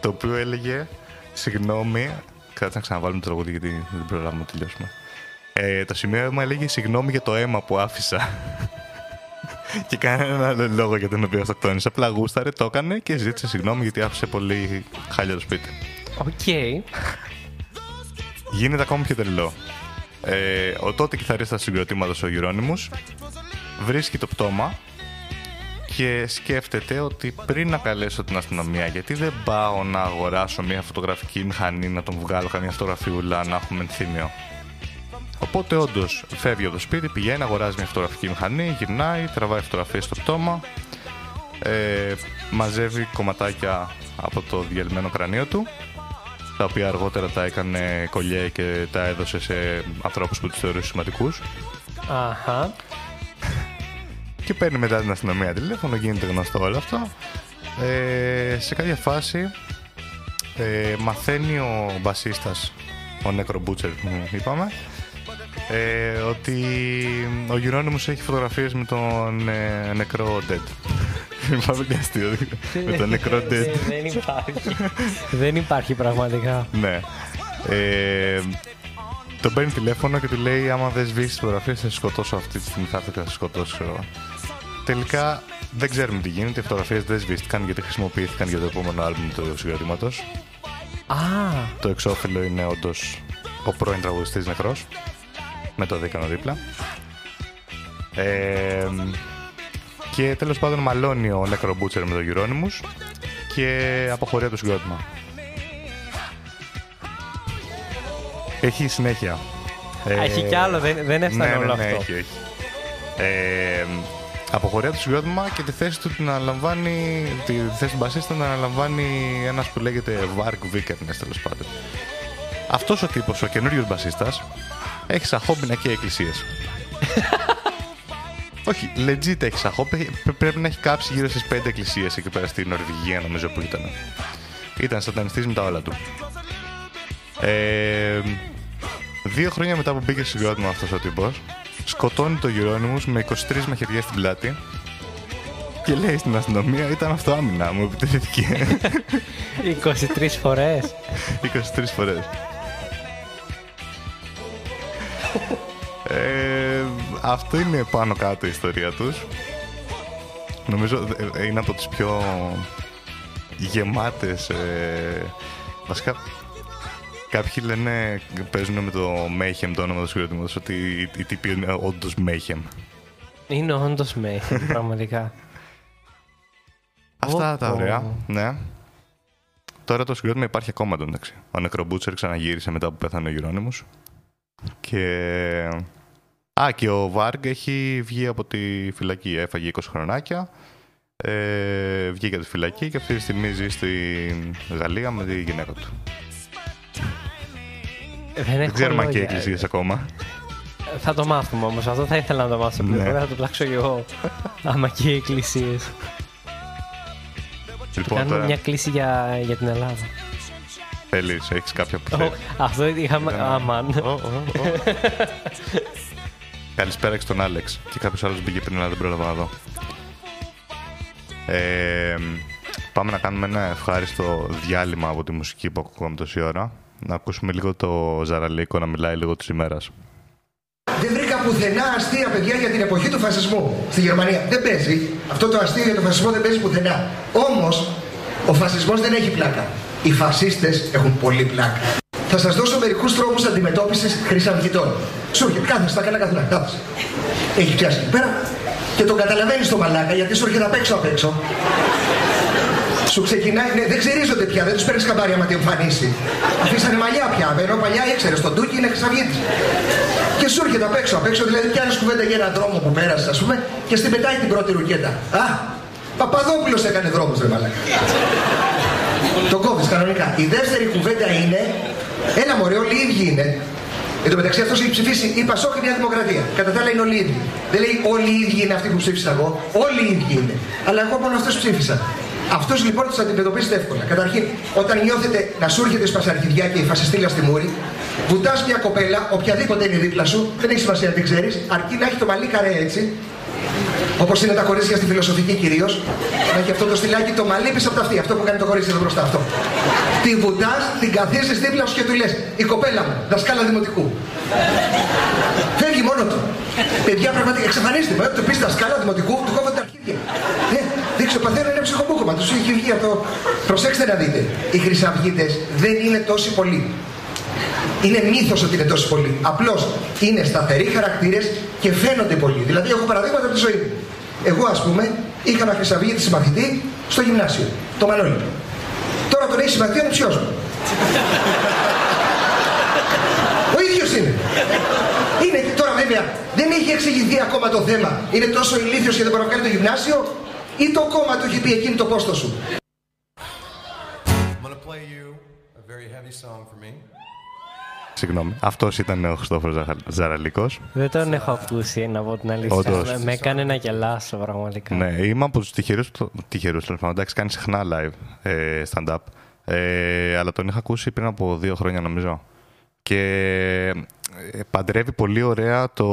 το οποίο έλεγε συγγνώμη. Κάτσε να ξαναβάλουμε το τραγούδι γιατί δεν προλάβουμε να τελειώσουμε. Ε, το σημείωμα έλεγε συγγνώμη για το αίμα που άφησα. και κανένα άλλο λόγο για τον οποίο αυτοκτόνησε. Απλά γούσταρε, το έκανε και ζήτησε συγγνώμη γιατί άφησε πολύ χάλια το σπίτι. Οκ. Γίνεται ακόμα πιο τρελό. Ε, ο τότε κιθαρίστας του συγκροτήματος ο Euronymous βρίσκει το πτώμα και σκέφτεται ότι πριν να καλέσω την αστυνομία γιατί δεν πάω να αγοράσω μια φωτογραφική μηχανή να τον βγάλω καμιά φωτογραφιούλα να έχουμε ενθύμιο. Οπότε όντως φεύγει από το σπίτι, πηγαίνει, αγοράζει μια φωτογραφική μηχανή, γυρνάει, τραβάει φωτογραφίες στο πτώμα, ε, μαζεύει κομματάκια από το διαλυμένο κρανίο του τα οποία αργότερα τα έκανε κολλιέ και τα έδωσε σε ανθρώπους που τους θεωρούσε σημαντικούς Αχα. Και παίρνει μετά την αστυνομία τηλέφωνο, γίνεται γνωστό όλο αυτό. Ε, σε κάποια φάση ε, μαθαίνει ο μπασίστας, ο Necro Butcher που είπαμε, ε, ότι ο Euronymous έχει φωτογραφίες με τον ε, νεκρό Dead. Είπαμε και αστείο, με τον νεκρό Dead. Ε, Δεν υπάρχει. Δεν υπάρχει πραγματικά. Ναι. Ε, τον παίρνει τηλέφωνο και του λέει: Άμα δεν σβήσεις τι φωτογραφίε, θα σε σκοτώσω αυτή τη στιγμή. Θα έρθω και θα σε σκοτώσω. Τελικά δεν ξέρουμε τι γίνεται. Οι φωτογραφίες δεν σβήστηκαν γιατί χρησιμοποιήθηκαν για το επόμενο άλμπουμ του συγκροτήματο. Α, Το εξώφυλλο είναι όντως ο πρώην τραγουδιστής νεκρός. Με το δίκανο δίπλα. Ε, και τέλος πάντων μαλώνει ο Necro Butcher με τον Euronymous και αποχωρεί από το συγκρότημα. Έχει συνέχεια. Ε, έχει κι άλλο, δεν, δεν έφτανε ναι, όλο ναι, ναι, αυτό. έχει, έχει. Ε, αποχωρεί από το συγκρότημα και τη θέση του την αναλαμβάνει, τη θέση του μπασίστα την αναλαμβάνει ένας που λέγεται Varg Vikernes τέλος πάντων. Αυτός ο τύπος, ο καινούριος μπασίστας, έχει σαν χόμπι να καίει εκκλησίες. Όχι, legit έχει σαν χόμπι. Πρέ- Πρέπει να έχει κάψει γύρω στις 5 εκκλησίες εκεί πέρα στην Νορβηγία νομίζω που ήταν. Ήταν σατανιστής με τα όλα του. Ε, δύο χρόνια μετά που μπήκε στο συγκρότημα αυτός ο τύπος, σκοτώνει το Euronymous με 23 μαχαιριές στην πλάτη και λέει στην αστυνομία ήταν αυτοάμυνα, μου επιτεθήθηκε 23 φορές. 23 φορές. ε, αυτό είναι πάνω κάτω η ιστορία τους. Νομίζω ε, είναι από τις πιο γεμάτες... Ε, βασικά, κάποιοι λένε, παίζουν με το Mayhem το όνομα του συγκροτήματος, ότι οι, οι τύποι είναι όντως Mayhem. Είναι όντως με, πραγματικά. Αυτά τα Ω, ωραία, ω. ναι. Τώρα το συγκρότημα υπάρχει ακόμα εντάξει. Ο Νεκρομπούτσερ ξαναγύρισε μετά που πέθανε ο Γερόνιμος. Και... Α, και ο Βάργκ έχει βγει από τη φυλακή. Έφαγε 20 χρονάκια. Ε, βγήκε από τη φυλακή και αυτή τη στιγμή ζει στη Γαλλία με τη γυναίκα του. Δεν, Δεν έχω ξέρουμε αν και λόγια. εκκλησίες ακόμα. Θα το μάθουμε όμως. Αυτό θα ήθελα να το μάθω Ναι. πλέον. Θα το ψάξω κι εγώ. Άμα και οι εκκλησίες. Λοιπόν, Κάνουμε τώρα μια κλίση για, για την Ελλάδα. θέλεις, έχεις κάποια που Ω, θέλεις. Αυτό είχαμε. Ήταν- Αμάν. Ω, ω, ω. Καλησπέρα και στον Άλεξ. Και κάποιος άλλος μπήκε πριν, αλλά δεν πρόλαβα να δω. Ε, πάμε να κάνουμε ένα ευχάριστο διάλειμμα από τη μουσική που ακούγαμε τόση ώρα. Να ακούσουμε λίγο το Ζαραλίκο να μιλάει λίγο της ημέρας. Δεν βρήκα πουθενά αστεία παιδιά για την εποχή του φασισμού στη Γερμανία. Δεν παίζει. Αυτό το αστείο για τον φασισμό δεν παίζει πουθενά. Όμως, ο φασισμός δεν έχει πλάκα. Οι φασίστες έχουν πολύ πλάκα. Θα σας δώσω μερικούς τρόπους αντιμετώπισης χρυσαυγητών. Σου έρχεται, κάθεσαι στα καλά καθόλου. Κάθεσαι. Έχει πιάσει εκεί πέρα και τον καταλαβαίνεις το μαλάκα γιατί σου έρχεται απ' έξω απ' έξω. Σου ξεκινάει, ναι, δεν ξερίζονται πια, δεν τους παίρνεις καμπάρι άμα τη εμφανίσει. Αφήσανε μαλλιά πια, ενώ παλιά ήξερες, τον Τούκι είναι χρυσαυγίτη. Και σου έρχεται απ' έξω, απ' έξω δηλαδή πιάνει κουβέντα για έναν δρόμο που πέρασες, ας πούμε, και στην πετάει την πρώτη ρουκέτα. Α, Παπαδόπουλος έκανε δρόμος, ρε μαλάκα. Το κόβεις κανονικά. Η δεύτερη κουβέντα είναι, ένα μωρέ, όλοι οι ίδιοι είναι. Εν τω μεταξύ αυτός έχει ψηφίσει η Πασόκ και η Νέα Δημοκρατία. Κατά τα άλλα είναι όλοι οι ίδιοι. Δεν λέει όλοι οι ίδιοι είναι αυτοί που ψήφισα εγώ. Όλοι οι ίδιοι είναι. Αλλά εγώ μόνο αυτούς ψήφισα. Αυτός λοιπόν τους αντιμετωπίζετε εύκολα. Καταρχήν, όταν νιώθετε να σου έρχεται σπασαρχιδιά και η φασιστήλα στη μούρη, βουτάς μια κοπέλα, οποιαδήποτε είναι δίπλα σου, δεν έχει σημασία να την ξέρεις, αρκεί να έχει το μαλλί καρέ έτσι, Όπως είναι τα κορίτσια στη φιλοσοφική κυρίως. Να έχει αυτό το στυλάκι το μαλλί πίσω από τα αυτή. Αυτό που κάνει το κορίτσι εδώ μπροστά. Αυτό. Τη βουτάς, την καθίσεις δίπλα σου και του λες: Η κοπέλα μου, δασκάλα δημοτικού. Φεύγει μόνο του. Παιδιά, πραγματικά εξαφανίστε με. Του πεις δασκάλα δημοτικού, του κόβονται τα αρχίδια. Ναι, δείξε ο παθένα είναι ψυχοπούκομα. Τους έχει βγει αυτό. Προσέξτε να δείτε. Οι χρυσαυγίτες δεν είναι τόσοι πολλοί. Είναι μύθος ότι είναι τόσοι πολλοί. Απλώς είναι σταθεροί χαρακτήρες και φαίνονται πολλοί. Δηλαδή, έχω παραδείγματα από τη ζωή μου. Εγώ, ας πούμε, είχα ένα χρυσαυγίτη συμμαθητή στο γυμνάσιο, το Μανώλη. Τώρα τον έχει συμμαθητή ο νηψιός μου. Ο ίδιος είναι. Είναι και τώρα βέβαια δεν έχει εξηγηθεί ακόμα το θέμα. Είναι τόσο ηλίθιος και δεν μπορεί να κάνει το γυμνάσιο ή το κόμμα του έχει πει εκείνη το πόστο σου. I'm gonna play you a very heavy song for me. Συγγνώμη. Αυτός ήταν ο Χριστόφορος Ζαραλίκος. Δεν τον έχω ακούσει, να πω την αλήθεια. Όντως. Με- Με έκανε να γελάσω πραγματικά. Ναι, είμαι από τους τυχερούς. Τυχερούς, τέλος πάντων. Εντάξει, κάνει συχνά live ε, stand-up. Ε, αλλά τον είχα ακούσει πριν από δύο χρόνια, νομίζω. Και ε, παντρεύει πολύ ωραία το.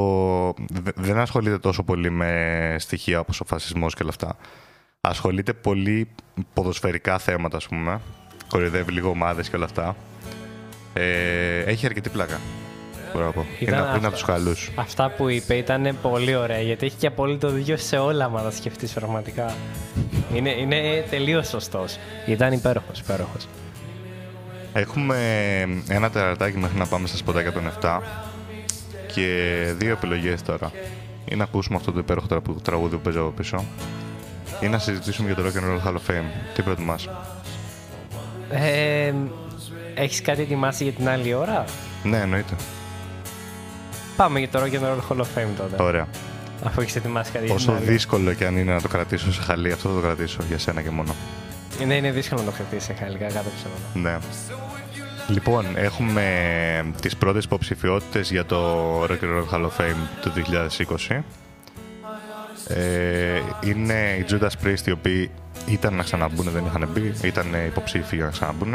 δε- Δεν ασχολείται τόσο πολύ με στοιχεία όπως ο φασισμός και όλα αυτά. Ασχολείται πολύ ποδοσφαιρικά θέματα, ας πούμε. Κορυδεύει λίγο ομάδες και όλα αυτά. Ε, έχει αρκετή πλάκα. Μπορώ να πω. Ήταν Είναι, είναι αυτά- από τους καλούς. Αυτά που είπε ήταν πολύ ωραία γιατί έχει και απόλυτο δίκιο σε όλα, άμα τα σκεφτείς πραγματικά. Είναι, είναι τελείως σωστός. Ήταν υπέροχος, υπέροχος. Έχουμε ένα τερατάκι μέχρι να πάμε στα σποτάκια των 7 και δύο επιλογές τώρα. Ή να ακούσουμε αυτό το υπέροχο τραγου- τραγούδι που παίζει από πίσω ή να συζητήσουμε για το Rock and Roll Hall of Fame. Τι προτιμάς; Ε, έχεις κάτι ετοιμάσει για την άλλη ώρα; Ναι, εννοείται. Πάμε για το Rock and Roll Hall of Fame τότε. Ωραία. Αφού έχεις ετοιμάσει κάτι για την Όσο άλλη. δύσκολο και αν είναι να το κρατήσω σε χαλί, αυτό θα το κρατήσω για σένα και μόνο. Ναι, είναι δύσκολο να το κρατήσει χαλικά κάτω ψέματα. Ναι. Λοιπόν, έχουμε τις πρώτες υποψηφιότητες για το Rock and Roll Hall of Fame του 2020. Ε, είναι οι Judas Priest οι οποίοι ήταν να ξαναμπούν, δεν είχαν μπει, ήταν υποψήφοι για να ξαναμπούν.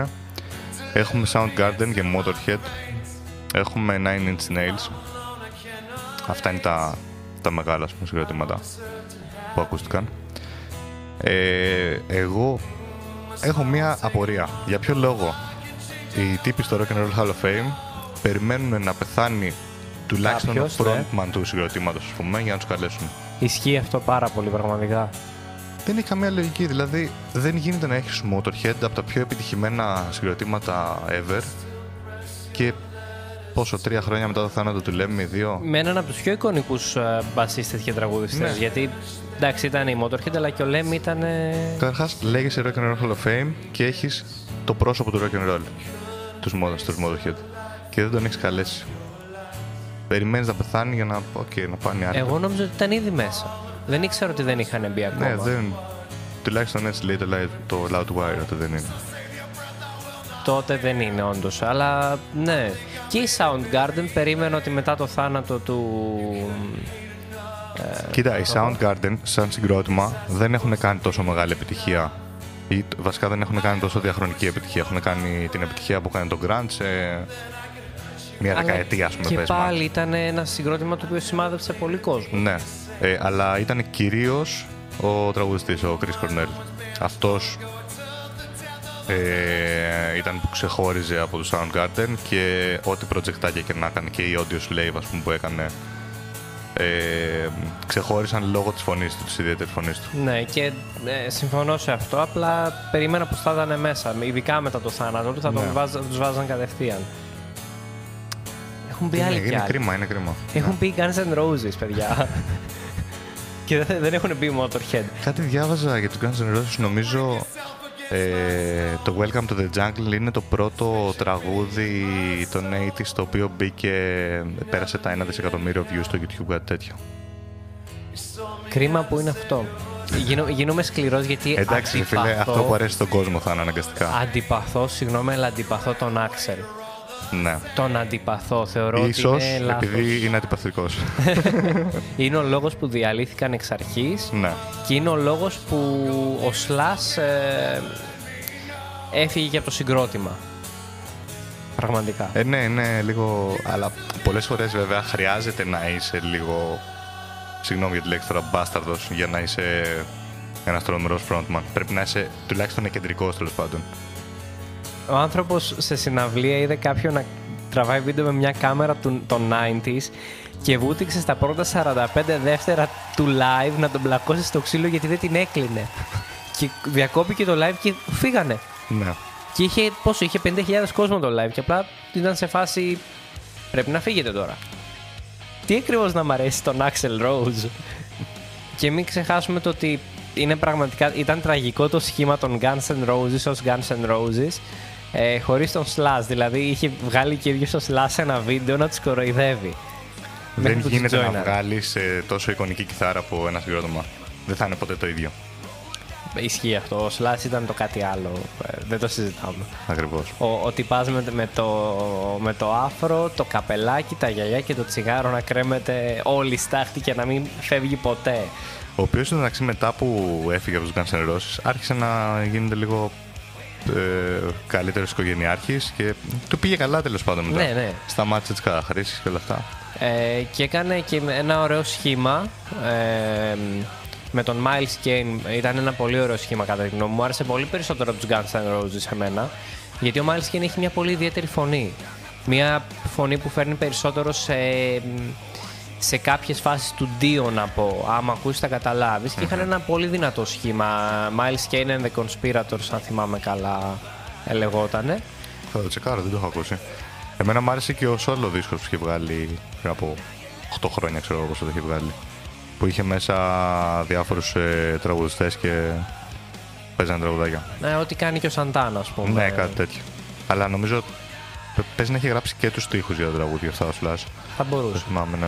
Έχουμε Soundgarden και Motorhead. Έχουμε Nine Inch Nails. Αυτά είναι τα, τα μεγάλα ας πούμε, συγκροτήματα που ακούστηκαν. Ε, εγώ έχω μία απορία. Για ποιο λόγο οι τύποι στο Rock and Roll Hall of Fame περιμένουν να πεθάνει τουλάχιστον Κάποιος, ο ναι. frontman του συγκροτήματος, ας πούμε, για να τους καλέσουν; Ισχύει αυτό πάρα πολύ πραγματικά. Δεν έχει καμία λογική. Δηλαδή, δεν γίνεται να έχεις Motorhead από τα πιο επιτυχημένα συγκροτήματα ever και πόσο, τρία χρόνια μετά το θάνατο του Lemmy, δύο; Με έναν από τους πιο εικονικούς μπασίστες και τραγουδιστές. Ναι. Γιατί εντάξει, ήταν η Motorhead, αλλά και ο Λέμι ήταν. ε, Καταρχάς, λέγεσαι Rock and Roll Hall of Fame και έχεις το πρόσωπο του Rock and Roll. Τους, Mo- τους Motorhead. Και δεν τον έχεις καλέσει. Περιμένεις να πεθάνει για να, okay, να πάνε οι άλλοι. Εγώ νόμιζα ότι ήταν ήδη μέσα. Δεν ήξερα ότι δεν είχαν μπει ακόμα. Ναι, δεν. Τουλάχιστον έτσι λέει το, live, το Loudwire ότι δεν είναι. Τότε δεν είναι όντως. Αλλά ναι. Και η Soundgarden περίμενα ότι μετά το θάνατο του. Κοίτα, οι Soundgarden σαν συγκρότημα δεν έχουν κάνει τόσο μεγάλη επιτυχία. Ή βασικά δεν έχουν κάνει τόσο διαχρονική επιτυχία. Έχουν κάνει την επιτυχία που κάνει το Grant σε μια Αλλά δεκαετία, ας πούμε, Και πες πάλι max. ήταν ένα συγκρότημα το οποίο σημάδεψε πολύ κόσμο. Ναι, ε, αλλά ήταν κυρίως ο τραγουδιστής, ο Chris Cornell. Αυτός ε, ήταν που ξεχώριζε από το Soundgarden και ό,τι προτζεκτάκια και να έκανε και η Audio Slave ας πούμε, που έκανε ε, ξεχώρισαν λόγω της φωνής του, της ιδιαίτερης φωνής του. Ναι, και ε, συμφωνώ σε αυτό. Απλά περίμενα πως θα ήταν μέσα. Ειδικά μετά το θάνατο του θα τον Ναι. βάζα, τους βάζαν κατευθείαν. Έχουν μπει είναι, άλλοι κι είναι άλλοι. κρίμα, είναι κρίμα. Έχουν πει Guns N' Roses, παιδιά. και δεν, δεν έχουν πει Motorhead. Κάτι διάβαζα για τους Guns N' Roses, νομίζω ε, το Welcome to the Jungle είναι το πρώτο τραγούδι των 80's το οποίο μπήκε, πέρασε τα 1 δισεκατομμύριο views στο YouTube, κάτι τέτοιο. Κρίμα που είναι αυτό. Γίνω, γίνομαι σκληρός γιατί Εντάξει, ρε φίλε, αντιπαθώ, αυτό που αρέσει στον κόσμο θα είναι αναγκαστικά. αντιπαθώ, συγγνώμη, αλλά αντιπαθώ τον Άξελ. Ναι. Τον αντιπαθώ. Θεωρώ Ίσως ότι είναι λάθος. επειδή είναι αντιπαθητικός. Είναι ο λόγος που διαλύθηκαν εξ αρχής ναι. και είναι ο λόγος που ο Σλάς ε, έφυγε και από το συγκρότημα. Πραγματικά. Ε, ναι, είναι λίγο. Αλλά πολλές φορές βέβαια χρειάζεται να είσαι λίγο. Συγγνώμη για τη λέξη τώρα, μπάσταρδος για να είσαι ένας τρομερός frontman. Πρέπει να είσαι τουλάχιστον κεντρικό τέλος πάντων. Ο άνθρωπος σε συναυλία είδε κάποιον να τραβάει βίντεο με μια κάμερα του, των 90s και βούτυξε στα πρώτα 45 δεύτερα του live να τον πλακώσει στο ξύλο γιατί δεν την έκλεινε. και διακόπηκε το live και φύγανε. Ναι. Και είχε, πόσο, είχε 50.000 κόσμο το live και απλά ήταν σε φάση πρέπει να φύγετε τώρα. Τι ακριβώς να μ' αρέσει τον Axel Rose; και μην ξεχάσουμε το ότι είναι πραγματικά, ήταν τραγικό το σχήμα των Guns N' Roses ως Guns N' Roses ε, χωρίς τον Slash. Δηλαδή είχε βγάλει και ίδιος ο Slash ένα βίντεο να τους κοροϊδεύει. Μέχρι Δεν που τους γίνεται να τζόιναρε. βγάλεις τόσο εικονική κιθάρα από ένα συγκρότημα. Δεν θα είναι ποτέ το ίδιο. Ισχύει αυτό. Ο Slash ήταν το κάτι άλλο. Ε, δεν το συζητάμε. Ακριβώς. Ο, ο τυπάς με, με, το, με το άφρο, το καπελάκι, τα γυαλιά και το τσιγάρο να κρέμεται όλη η στάχτη και να μην φεύγει ποτέ. Ο οποίος εντάξει μετά που έφυγε από τους Guns N' Roses άρχισε να γίνεται λίγο ε, καλύτερος οικογενειάρχης και του πήγε καλά τέλος πάντων μετά. Ναι, ναι. Σταμάτησε τις καταχρήσεις και όλα αυτά. Ε, και έκανε και ένα ωραίο σχήμα ε, με τον Miles Kane. Ήταν ένα πολύ ωραίο σχήμα κατά τη γνώμη μου. Μου άρεσε πολύ περισσότερο από τους Guns N' Roses εμένα. Γιατί ο Miles Kane έχει μια πολύ ιδιαίτερη φωνή. Μια φωνή που φέρνει περισσότερο σε, σε κάποιες φάσεις του Dio να πω. Άμα ακούσεις θα καταλάβεις. Και είχαν ένα πολύ δυνατό σχήμα. Miles Kane and the Conspirators, αν θυμάμαι καλά, ε, λεγότανε. Θα το τσεκάρω, δεν το έχω ακούσει. Εμένα μου άρεσε και ο solo δίσκος που είχε βγάλει πριν από 8 χρόνια, ξέρω εγώ πόσο το είχε βγάλει. Που είχε μέσα διάφορους ε, τραγουδιστές και παίζανε τραγουδάκια. Ε, ό,τι κάνει και ο Σαντάνα, ας πούμε. Ναι, κάτι τέτοιο. Αλλά νομίζω πε- παίζει να έχει γράψει και τους στίχους για τα τραγούδια αυτά ο Slash. Θα Δεν μπορούσε. θυμάμαι, ναι.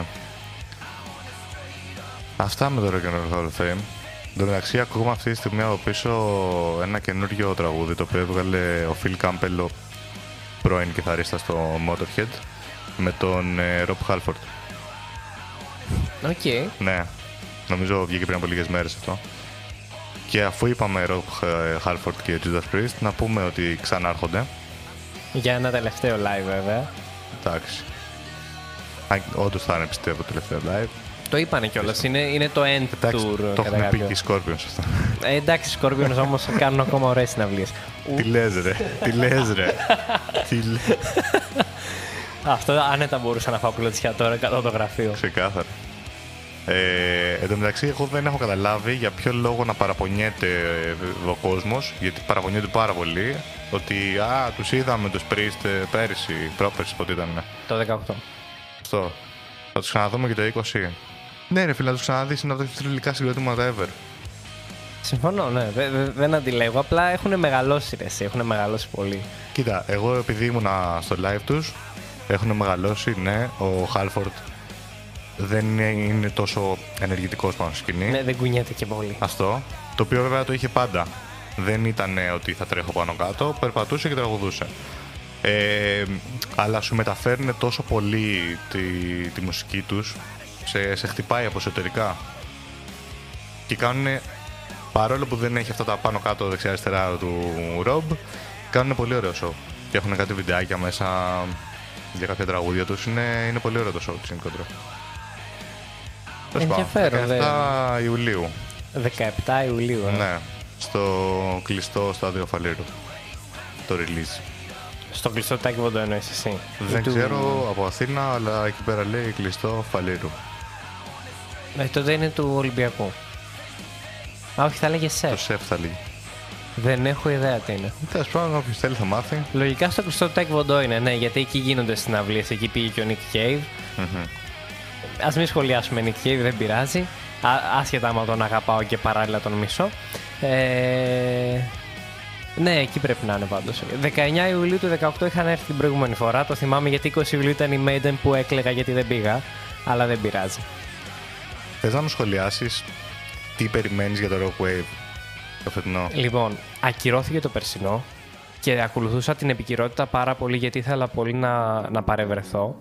Αυτά με το Rock and Roll Hall of Fame. Εν τω μεταξύ, ακούμε αυτή τη στιγμή από πίσω ένα καινούριο τραγούδι το οποίο έβγαλε ο Phil Campbell, ο πρώην κιθαρίστας στο Motorhead, με τον ε, Rob Halford. OK. Ναι, νομίζω βγήκε πριν από λίγες μέρες αυτό. Και αφού είπαμε Rob ε, Halford και Judas Priest, να πούμε ότι ξανάρχονται. Για ένα τελευταίο live βέβαια. Εντάξει. Αν- Όντως θα είναι πιστεύω τελευταίο live. Το είπανε κιόλας. Είναι, είναι το end Εντάξει, tour. το κατά έχουν πει κάποιο. και οι Scorpions αυτό. Ε, εντάξει, οι Scorpions όμως κάνουν ακόμα ωραίες συναυλίες. Τι λες ρε, τι λες ρε. Τι λες. Αυτό άνετα μπορούσα να φάω κλωτσιά τώρα κατά το γραφείο. Ξεκάθαρα. Ε, εν τω μεταξύ, εγώ δεν έχω καταλάβει για ποιο λόγο να παραπονιέται ε, ο κόσμος, γιατί παραπονιέται πάρα πολύ, ότι α, τους είδαμε τους Priest ε, πέρυσι, πρόπερσι, πότε ήταν. Το 18. Αυτό. Θα τους ξαναδούμε και το 20. Ναι, ρε φίλε, να του ξαναδείς είναι από τα πιο θρηλυκά συγκροτήματα ever. Συμφωνώ, ναι. Δε- δε- δεν αντιλέγω. Απλά έχουν μεγαλώσει ρε, εσύ. Έχουν μεγαλώσει πολύ. Κοίτα, εγώ επειδή ήμουνα στο live τους, έχουν μεγαλώσει, ναι. Ο Χάλφορντ δεν είναι, είναι τόσο ενεργητικός πάνω στη σκηνή. Ναι, δεν κουνιέται και πολύ. Αυτό. Το οποίο βέβαια το είχε πάντα. Δεν ήταν ε, ότι θα τρέχω πάνω κάτω, περπατούσε και τραγουδούσε. Ε, αλλά σου μεταφέρουν τόσο πολύ τη, τη μουσική τους, σε, σε χτυπάει από εσωτερικά. Και κάνουν, παρόλο που δεν έχει αυτά τα πάνω κάτω δεξιά-αριστερά του Ρομπ, κάνουν πολύ ωραίο show. Και έχουν κάτι βιντεάκια μέσα για κάποια τραγούδια τους. Είναι, είναι πολύ ωραίο το show της γενικότερα. Τέλος πάντων, Ενδιαφέρον, 17 Ιουλίου. 17 Ιουλίου. ε. Ναι, στο κλειστό στάδιο Φαλήρου. Το release. Στο κλειστό τάκι δεν το εννοείς εσύ. Δεν Ή του- ξέρω από Αθήνα, αλλά εκεί πέρα λέει κλειστό Φαλήρου. Ε, τότε είναι του Ολυμπιακού. Α, όχι, θα λέγε Το σεφ. σεφ θα λέει. Δεν έχω ιδέα τι είναι. Τέλος πάντων, όποιος θέλει θα μάθει. Λογικά στο κλειστό τάκι Βοντό είναι, ναι, γιατί εκεί γίνονται συναυλίες. Εκεί πήγε και ο Nick Cave. Α μην σχολιάσουμε Nick Cave, δεν πειράζει. Α, άσχετα άμα τον αγαπάω και παράλληλα τον μισώ. Ε, ναι, εκεί πρέπει να είναι πάντως. 19 Ιουλίου του 18 είχαν έρθει την προηγούμενη φορά. Το θυμάμαι γιατί 20 Ιουλίου ήταν η Maiden που έκλαιγα γιατί δεν πήγα. Αλλά δεν πειράζει. Θες να μου σχολιάσεις τι περιμένεις για το Rock Wave το φετινό; Λοιπόν, ακυρώθηκε το περσινό και ακολουθούσα την επικυρότητα πάρα πολύ γιατί ήθελα πολύ να, να παρευρεθώ.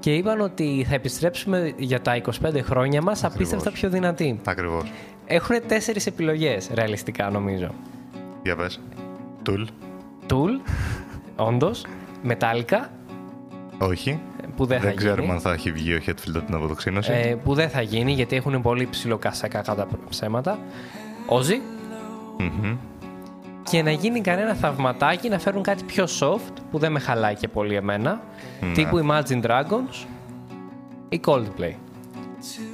Και είπαν ότι θα επιστρέψουμε για τα 25 χρόνια μας απίστευτα πιο δυνατοί. Ακριβώς. Έχουν τέσσερις επιλογές, ρεαλιστικά νομίζω. Για πες. Τουλ. Tool, όντως, Metallica, Όχι. Που δεν, Δεν θα ξέρουμε γίνει. αν θα έχει βγει ο Hetfield από την αποδοξίνωση. Ε, που δεν θα γίνει γιατί έχουν πολύ ψηλό κασέκα κατά ψέματα. Ozzy. Μμμ. Και να γίνει κανένα θαυματάκι να φέρουν κάτι πιο soft που δεν με χαλάει και πολύ εμένα. Ναι. Τύπου Imagine Dragons ή Coldplay.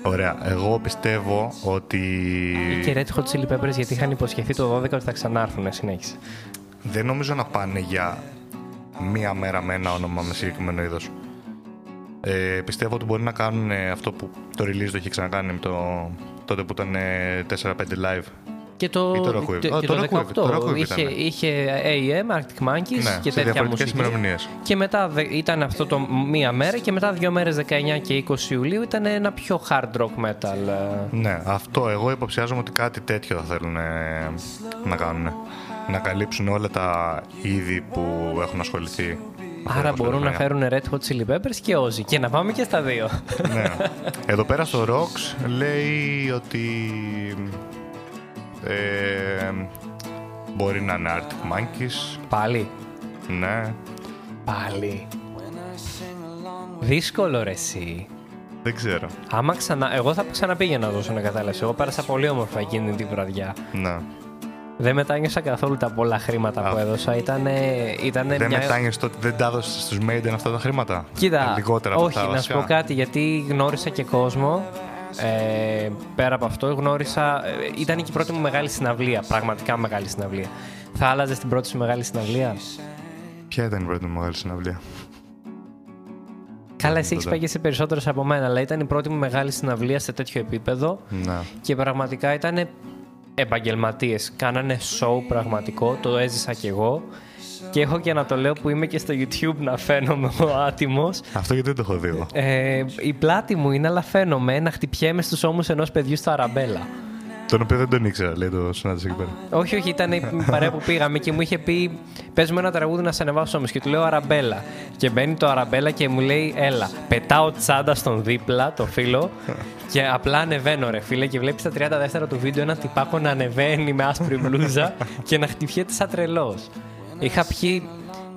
Ωραία. Εγώ πιστεύω ότι Και Red Hot Chili Peppers γιατί είχαν υποσχεθεί το 12 ότι θα ξανάρθουν. Συνέχισε. δεν νομίζω να πάνε για μία μέρα με ένα όνομα με συγκεκριμένο είδος. Ε, πιστεύω ότι μπορεί να κάνουν ε, αυτό που το release το είχε ξανακάνει με το, τότε που ήταν ε, 4-5 live. Και το, Ή το Rockwave. και Α, και το το Rockwave, 18 το Rockwave είχε, ήτανε. είχε AM, Arctic Monkeys Ναι, και σε τέτοια διαφορετικές μουσική. ημερομηνίες. Και μετά δε- ήταν αυτό το μία μέρα και μετά δύο μέρες 19 και 20 Ιουλίου ήταν ένα πιο hard rock metal. ε. Ναι, αυτό εγώ υποψιάζομαι ότι κάτι τέτοιο θα θέλουν ε, να κάνουν. Να καλύψουν όλα τα είδη που έχουν ασχοληθεί. Άρα τα μπορούν να χρόνια. φέρουν Red Hot Chili Peppers και Ozzy και να πάμε και στα δύο. ναι. Εδώ πέρα στο Rocks λέει ότι ε, μπορεί να είναι Arctic Monkeys. Πάλι. Ναι. Πάλι. Δύσκολο ρε εσύ. Δεν ξέρω. Άμα ξανα... Εγώ θα ξαναπήγαινα να δώσω να κατάλαβε. Εγώ πέρασα πολύ όμορφα εκείνη την βραδιά. Ναι. Δεν μετάνιωσα καθόλου τα πολλά χρήματα που Α. έδωσα. Ήτανε, ήτανε Δεν μια... μετάνιες το ότι δεν τα έδωσες στους Maiden αυτά τα χρήματα; Κοίτα, Λιγότερα από όχι, αυτά να σου βασικά. πω κάτι, γιατί γνώρισα και κόσμο. Ε, πέρα από αυτό, γνώρισα. ε, ήταν και η πρώτη μου μεγάλη συναυλία. Πραγματικά μεγάλη συναυλία. Θα άλλαζες την πρώτη σου μεγάλη συναυλία; Ποια ήταν η πρώτη μου μεγάλη συναυλία; Καλά, εσύ έχεις τότε. πάει σε περισσότερες από μένα, αλλά ήταν η πρώτη μου μεγάλη συναυλία σε τέτοιο επίπεδο Ναι. και πραγματικά ήταν επαγγελματίες. Κάνανε show πραγματικό, το έζησα κι εγώ. Και έχω και να το λέω που είμαι και στο YouTube να φαίνομαι ο άτιμος. Αυτό γιατί δεν το έχω δει εγώ. Ε, η πλάτη μου είναι, αλλά φαίνομαι να χτυπιέμαι στους ώμους ενός παιδιού στο αραμπέλα. Τον οποίο δεν τον ήξερα, λέει το συνάντησε εκεί πέρα. Όχι, όχι, ήταν η παρέα που πήγαμε και μου είχε πει: Πες μου ένα τραγούδι να σε ανεβάσω όμως. Και του λέω Αραμπέλα. Και μπαίνει το Αραμπέλα και μου λέει: Έλα, πετάω τσάντα στον δίπλα, το φίλο, και απλά ανεβαίνω, ρε φίλε. Και βλέπεις στα 30 δεύτερα του βίντεο ένα τυπάκο να ανεβαίνει με άσπρη μπλούζα και να χτυπιέται σαν τρελός. Είχα πιει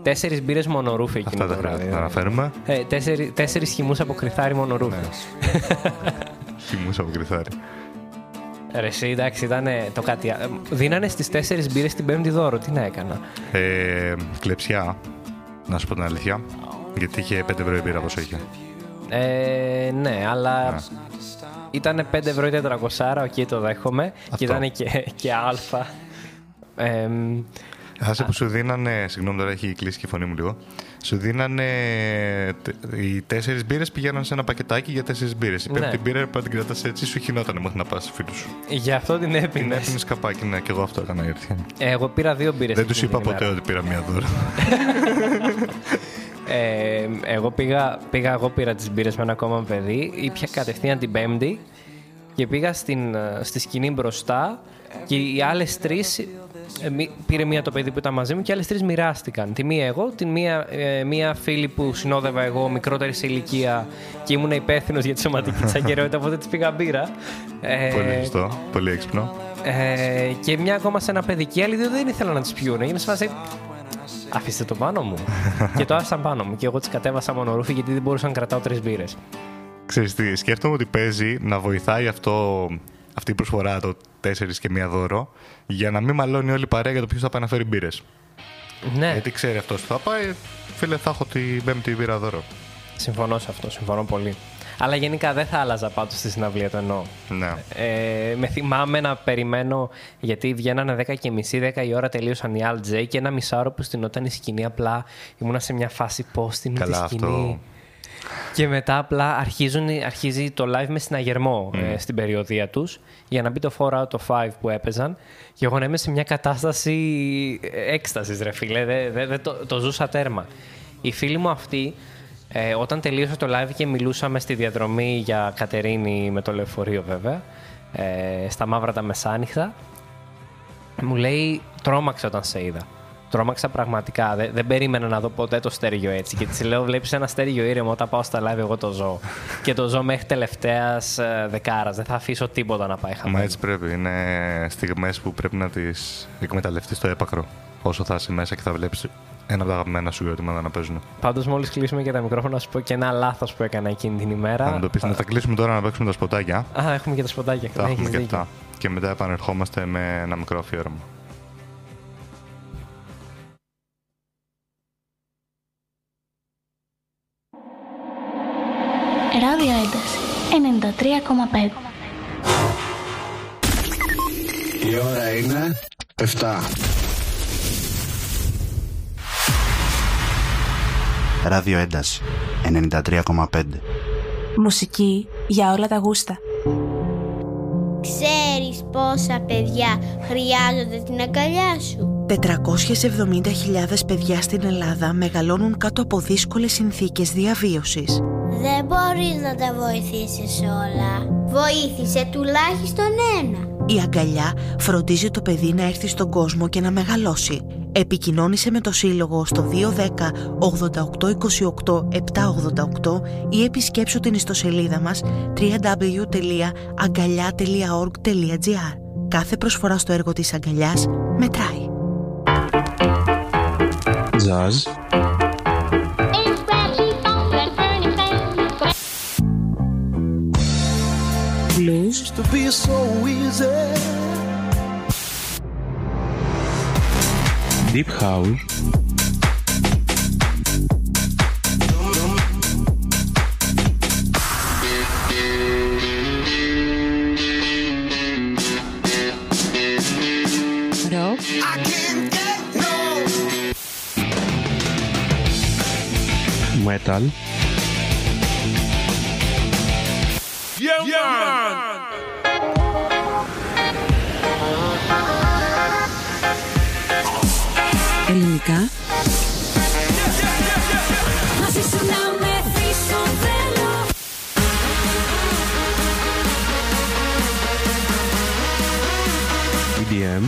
τέσσερις μπύρες μονορούφι εκείνο Αυτά το τα βράδυ. χρειάζεται να αναφέρουμε. Ε, τέσσερι, τέσσερις χυμούς από κρυθάρι μονορούφι. Χυμούς από κρυθάρι. Ρε εσύ, εντάξει, ήταν το κάτι. α- Δίνανε στις τέσσερις μπύρες την πέμπτη δώρο. Τι να έκανα; Ε, κλεψιά, να σου πω την αλήθεια. Γιατί είχε 5 ευρώ η μπύρα πόσο είχε; Ε, ναι, αλλά Ναι. ήταν 5 ευρώ ή 400, οκ, το δέχομαι. Και ήταν και, και Άλφα. Ε, μ, Άσε που σου δίνανε, συγγνώμη τώρα έχει κλείσει και η φωνή μου λίγο. Σου δίνανε τε- οι τέσσερις μπύρες πηγαίναν σε ένα πακετάκι για τέσσερις μπύρες. Η Ναι. πέμπτη μπύρα που την κρατάς έτσι σου χινόταν μέχρι να πας φίλου σου. γι' αυτό την Την έπινες. έπινε καπάκι, ναι, και εγώ αυτό έκανα η αλήθεια. Εγώ πήρα δύο μπύρες. Δεν τους είπα ποτέ ότι πήρα μία δώρα. Ε, εγώ πήγα, πήγα, εγώ πήρα τις μπύρες με ένα ακόμα παιδί, ήπια κατευθείαν την πέμπτη και πήγα στην, ε, στη σκηνή μπροστά και οι άλλες τρεις, ε, μη- πήρε μία το παιδί που ήταν μαζί μου και οι άλλες τρεις μοιράστηκαν. Τη μία εγώ, την μία, ε, μία φίλη που συνόδευα εγώ, μικρότερη σε ηλικία και ήμουν υπεύθυνος για τη σωματική της αγκαιρότητα, οπότε της πήγα μπύρα. Ε, Πολύ σωστό, πολύ έξυπνο. ε, και μια ακόμα σε ένα παιδί και οι άλλοι δύο δεν ήθελαν να τις πιούνε. Έγινε σε φάση, Αφήστε το πάνω μου. και το άφησαν πάνω μου. Και εγώ τις κατέβασα μονορούφι γιατί δεν μπορούσα να κρατάω τρεις μπύρες. Ξέρεις τι, σκέφτομαι ότι παίζει να βοηθάει αυτό, αυτή η προσφορά το 4 και μία δώρο για να μην μαλώνει όλη η παρέα για το ποιος θα πάει να φέρει μπύρες. Ναι, Γιατί ξέρει αυτός που θα πάει, φίλε, θα έχω την πέμπτη μπύρα δώρο. συμφωνώ σε αυτό. Συμφωνώ πολύ. Αλλά γενικά δεν θα άλλαζα πάντως στη συναυλία, το εννοώ. Ναι. Ε, με θυμάμαι να περιμένω γιατί βγαίνανε 10 και μισή, 10 η ώρα τελείωσαν οι Alt J και ένα μισάωρο που στυνόταν η σκηνή. Απλά ήμουνα σε μια φάση πώ στην τη Καλά, σκηνή. αυτό. Και μετά απλά αρχίζουν, αρχίζει το live με συναγερμό ε, στην περιοδία τους για να μπει το 4 out of 5 που έπαιζαν και εγώ να είμαι σε μια κατάσταση έκστασης ρε φίλε, δεν δε, δε το, το ζούσα τέρμα. Η φίλη μου αυτή, ε, όταν τελείωσε το live και μιλούσαμε στη διαδρομή για Κατερίνη με το λεωφορείο βέβαια, ε, στα μαύρα τα μεσάνυχτα, μου λέει τρόμαξα όταν σε είδα. Τρόμαξα πραγματικά. Δεν, δεν περίμενα να δω ποτέ το στέργιο έτσι. Και της λέω: Βλέπεις ένα στέργιο ήρεμο. Όταν πάω στα live, εγώ το ζω. και το ζω μέχρι τελευταίας δεκάρας. Δεν θα αφήσω τίποτα να πάει Μα χαμένο. έτσι πρέπει. Είναι στιγμές που πρέπει να τις εκμεταλλευτείς στο έπακρο. Όσο θα είσαι μέσα και θα βλέπεις ένα από τα αγαπημένα σου ερωτήματα να παίζουν. Πάντως, μόλις κλείσουμε και τα μικρόφωνα, να σου πω και ένα λάθος που έκανα εκείνη την ημέρα. Θα μου το πεις, να τα κλείσουμε τώρα να παίξουμε τα σποτάκια. Α, έχουμε και τα σποντάκια. Τα Ναι, έχουμε έχεις και δίκιο. αυτά. Και μετά επανερχόμαστε με ένα μικρό αφιέρωμα. Ράδιο Ένταση 93,5 Η ώρα είναι 7. Ράδιο Ένταση 93,5. Μουσική για όλα τα γούστα. Ξέρεις πόσα παιδιά χρειάζονται την αγκαλιά σου; 470.000 παιδιά στην Ελλάδα μεγαλώνουν κάτω από δύσκολες συνθήκες διαβίωσης. Δεν μπορείς να τα βοηθήσεις όλα. Βοήθησε τουλάχιστον ένα. Η αγκαλιά φροντίζει το παιδί να έρθει στον κόσμο και να μεγαλώσει. Επικοινώνησε με το Σύλλογο στο 210 8828 788 ή επισκέψου την ιστοσελίδα μας www.aγκαλιά.org.gr Κάθε προσφορά στο έργο της αγκαλιάς μετράει. Jazz. to be so easy. Deep House. No. I can't. Metal. Yeah, man. Ελληνικά Μαζί σου να με βρίσω θέλω. EDM,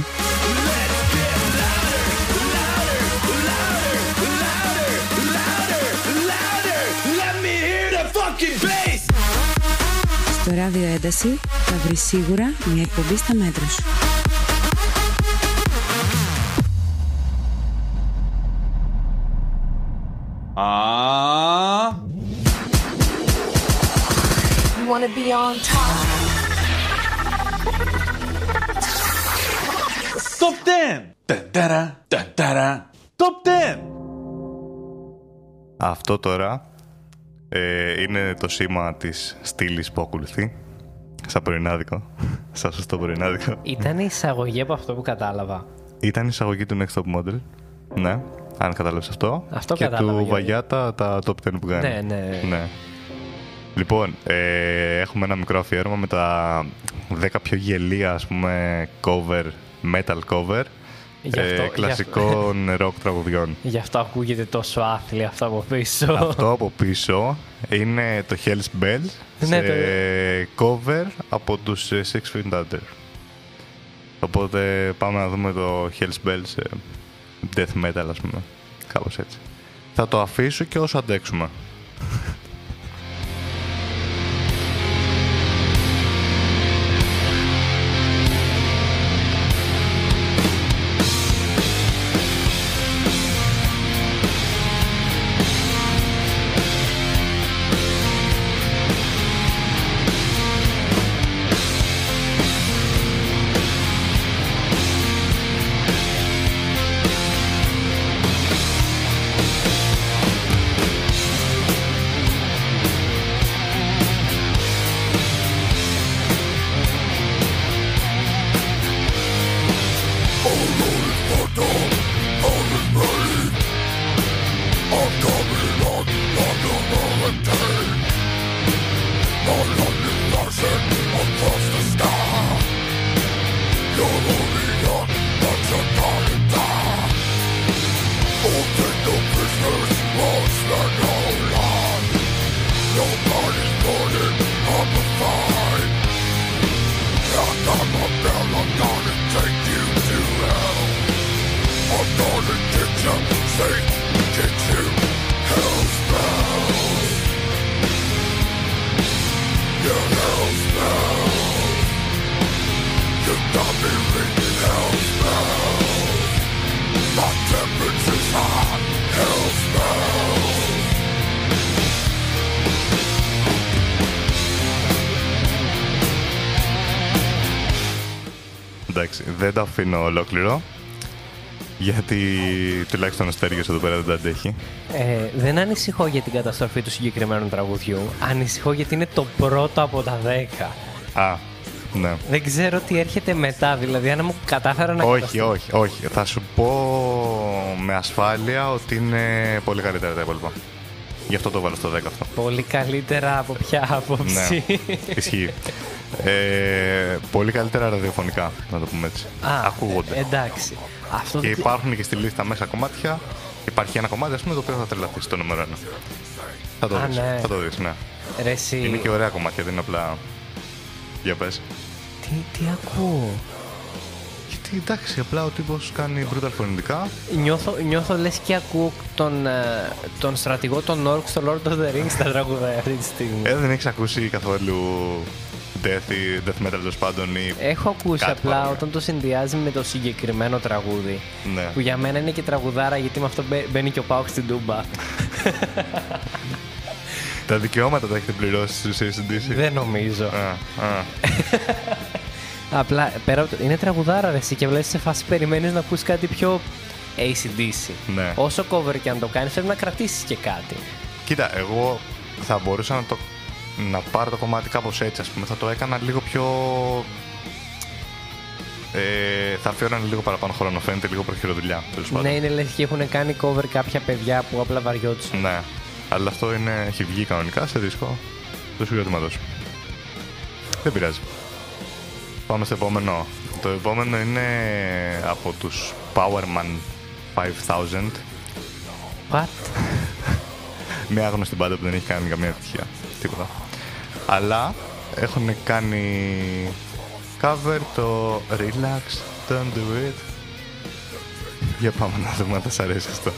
Στο ράδιο ένταση θα βρει σίγουρα μια εκπομπή στα μέτρα σου. Top. Top 10! Τεντέρα, τεντέρα, Top 10! Αυτό τώρα ε, είναι το σήμα της στήλης που ακολουθεί. Σαν πρωινάδικο. Σαν σωστό πρωινάδικο. Ήταν η εισαγωγή από αυτό που κατάλαβα. Ήταν η εισαγωγή του Next Top Model. Ναι, αν κατάλαβες αυτό. Αυτό και κατάλαβα, του Γιώργη. Βαγιάτα τα top 10 που κάνει. Ναι, ναι. Λοιπόν, ε, έχουμε ένα μικρό αφιέρωμα με τα 10 πιο γελία, ας πούμε, cover, metal cover, Γι' αυτό- ε, γι' κλασικών rock τραγουδιών. Γι' αυτό ακούγεται τόσο άθλια αυτό από πίσω. Αυτό από πίσω είναι το Hell's Bells Ναι, σε cover από τους ε, Six Feet Under. Οπότε πάμε να δούμε το Hell's Bells ε, death metal ας πούμε. Κάπως έτσι. Θα το αφήσω και όσο αντέξουμε. Δεν το αφήνω ολόκληρο. Γιατί τουλάχιστον ο Στέργιος εδώ πέρα δεν τα αντέχει. Ε, δεν ανησυχώ για την καταστροφή του συγκεκριμένου τραγουδιού. Ανησυχώ γιατί είναι το πρώτο από τα 10. Α, ναι. Δεν ξέρω τι έρχεται μετά. Δηλαδή, αν μου κατάφερα να Όχι, καταστρώ- όχι, όχι. Θα σου πω με ασφάλεια ότι είναι πολύ καλύτερα τα υπόλοιπα. Γι' αυτό το βάλω στο 10 αυτό. Πολύ καλύτερα από ποια άποψη. Ναι, ισχύει. Ε, πολύ καλύτερα ραδιοφωνικά, να το πούμε έτσι. Α, Ακούγονται. ε, εντάξει. Αυτό και δεν- υπάρχουν και στη λίστα μέσα κομμάτια. Υπάρχει ένα κομμάτι, ας πούμε, το οποίο θα τρελαθεί στο νούμερο 1. Θα το Α, δεις, ναι. θα το δεις, ναι. Ρε, εσύ, Είναι και ωραία κομμάτια, δεν είναι απλά... Για πες. τι, τι ακούω; Γιατί εντάξει, απλά ο τύπος κάνει brutal φωνητικά. Νιώθω, νιώθω λες και ακούω τον, ε, τον στρατηγό των Orcs στο Lord of the Rings στα τραγουδάει αυτή τη στιγμή. Ε, δεν έχεις ακούσει καθόλου death ή death metal τέλος πάντων ή Έχω ακούσει κάτι απλά παρόμοιο. όταν το συνδυάζει με το συγκεκριμένο τραγούδι. Ναι. Που για μένα είναι και τραγουδάρα γιατί με αυτό μπαι- μπαίνει και ο Πάουκ στην Τούμπα. Τα δικαιώματα τα έχετε πληρώσει στους ACDC. Δεν νομίζω. Α, α. Απλά πέρα από το... είναι τραγουδάρα ρε, εσύ και βλέπεις σε φάση περιμένεις να ακούσει κάτι πιο ACDC. Ναι. Όσο cover και αν το κάνεις πρέπει να κρατήσεις και κάτι. Κοίτα, εγώ θα μπορούσα να, το, να πάρω το κομμάτι κάπως έτσι, ας πούμε. Θα το έκανα λίγο πιο... Ε, θα αφιέρωνε λίγο παραπάνω χρόνο, φαίνεται λίγο προχειροδουλειά, τέλος πάντων. Ναι, είναι λες και έχουν κάνει cover κάποια παιδιά που απλά βαριόντουσαν. Ναι. Αλλά αυτό είναι, έχει βγει κανονικά σε δίσκο του συγκροτήματος. Δεν πειράζει. Πάμε στο επόμενο. Το επόμενο είναι από τους Powerman 5000 What? Μια άγνωστη μπάντα που δεν έχει κάνει καμία επιτυχία. Τίποτα. Αλλά έχουν κάνει cover το Relax, Don't Do It. Για πάμε να δούμε αν θα σας αρέσει αυτό.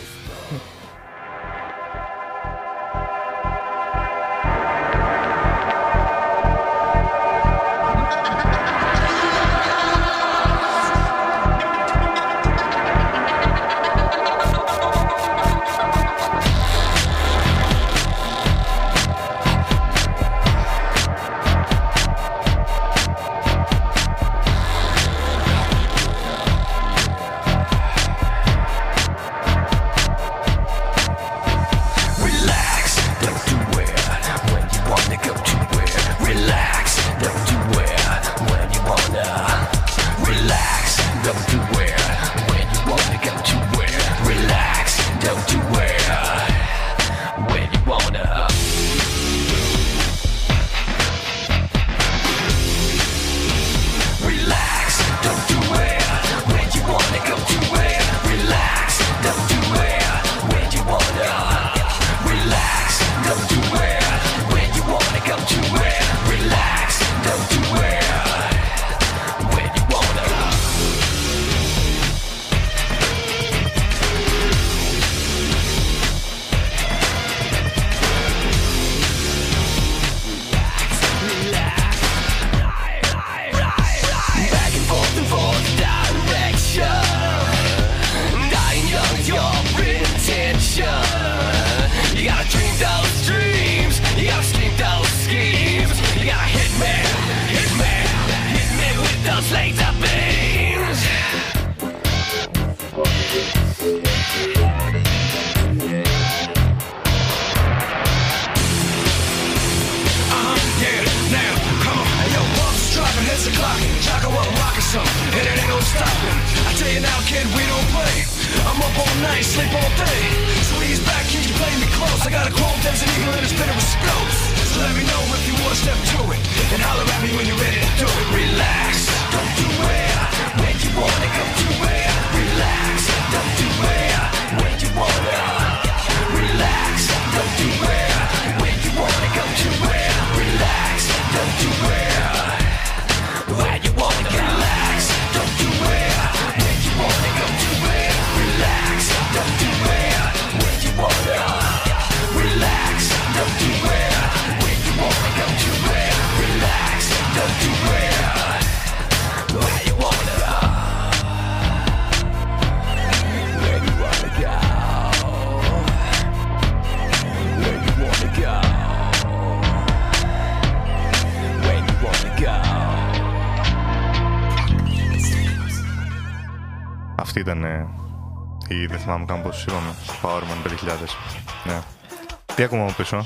Τι ακούμε από πίσω.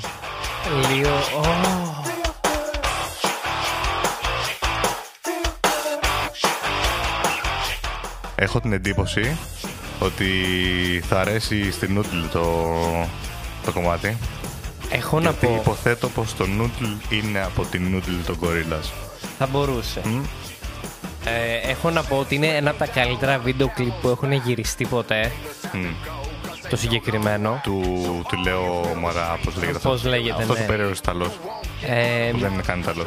Λίγο. Ω. Έχω την εντύπωση ότι θα αρέσει στην Noodle το, το κομμάτι. Έχω να Γιατί πω. υποθέτω πως το Noodle είναι από την Noodle των Gorillaz. Θα μπορούσε. Ε, έχω να πω ότι είναι ένα από τα καλύτερα βίντεο κλιπ που έχουν γυριστεί ποτέ. Το συγκεκριμένο. Του, του λέω μωρά, πώς λέγεται αυτό. Πώς λέγεται, Αυτός ναι. ο περίεργος Ιταλός. Ε, που δεν είναι καν Ιταλός.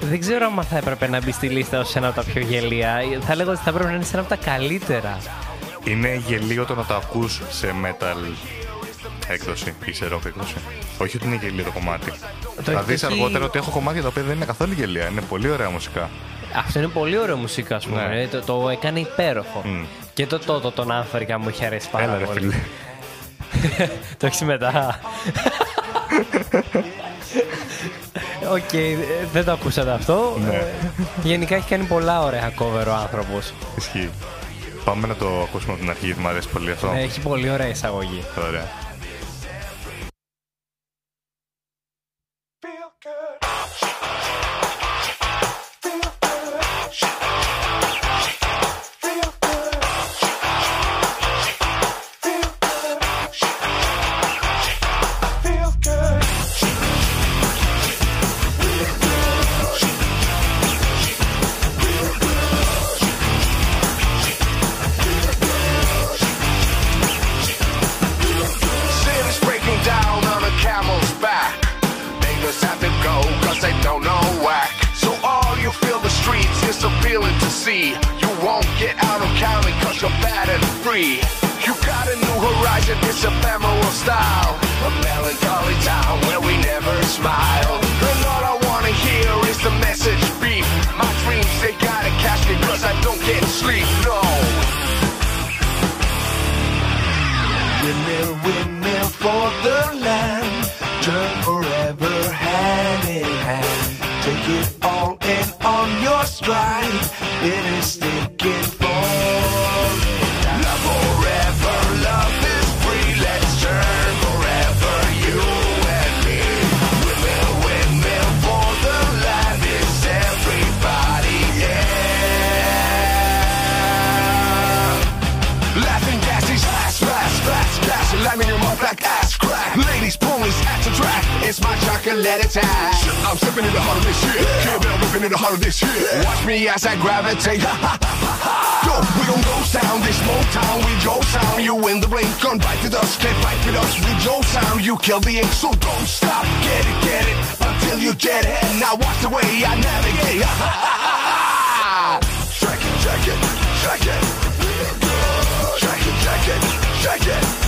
δεν ξέρω αν θα έπρεπε να μπει στη λίστα ως ένα από τα πιο γελία. Θα λέγω ότι θα έπρεπε να είναι σε ένα από τα καλύτερα. Είναι γελίο το να το ακούς σε metal έκδοση ή σε rock έκδοση. Όχι ότι είναι γελίο το κομμάτι. θα έχει δεις έχει- αργότερα ότι έχω κομμάτια τα οποία δεν είναι καθόλου γελία. Είναι πολύ ωραία μουσικά. Αυτό είναι πολύ ωραίο μουσικά, ας πούμε. Ναι. Ε, Το, το έκανε υπέροχο. Και το τότε τον Africa μου είχε αρέσει πάρα Έλα ρε πολύ. φίλε. το έχει μετά. Οκ, ε, δεν το ακούσατε αυτό. Ναι. Ε, Γενικά έχει κάνει πολλά ωραία cover ο άνθρωπος. Ισχύει. Πάμε να το ακούσουμε από την αρχή γιατί μου αρέσει πολύ αυτό. Έχει πολύ ωραία εισαγωγή. Ωραία. On whack. So all you feel the streets is appealing to see. You won't get out of Cali cause you're bad and free. You got a new horizon, it's a ephemeral style. A melancholy town where we never smile. And all I wanna hear is the message beep. My dreams, they gotta catch me cause I don't get sleep, no. Windmill, windmill for the land. Turn forever hand in hand. Take it all in on your stride. It is sticking for It's my chocolate attack. I'm stepping in the heart of this shit. Can't bell ripping in the heart of this shit. Watch me as I gravitate. Yo, we gon' go sound this Motown. We go sound. You in the blink, gun bite with us, can't fight with us. We go sound. You kill the ink, so don't stop. Get it, get it until you get it. Now watch the way I navigate. Check it, check it, check it. Check it, check it, check it.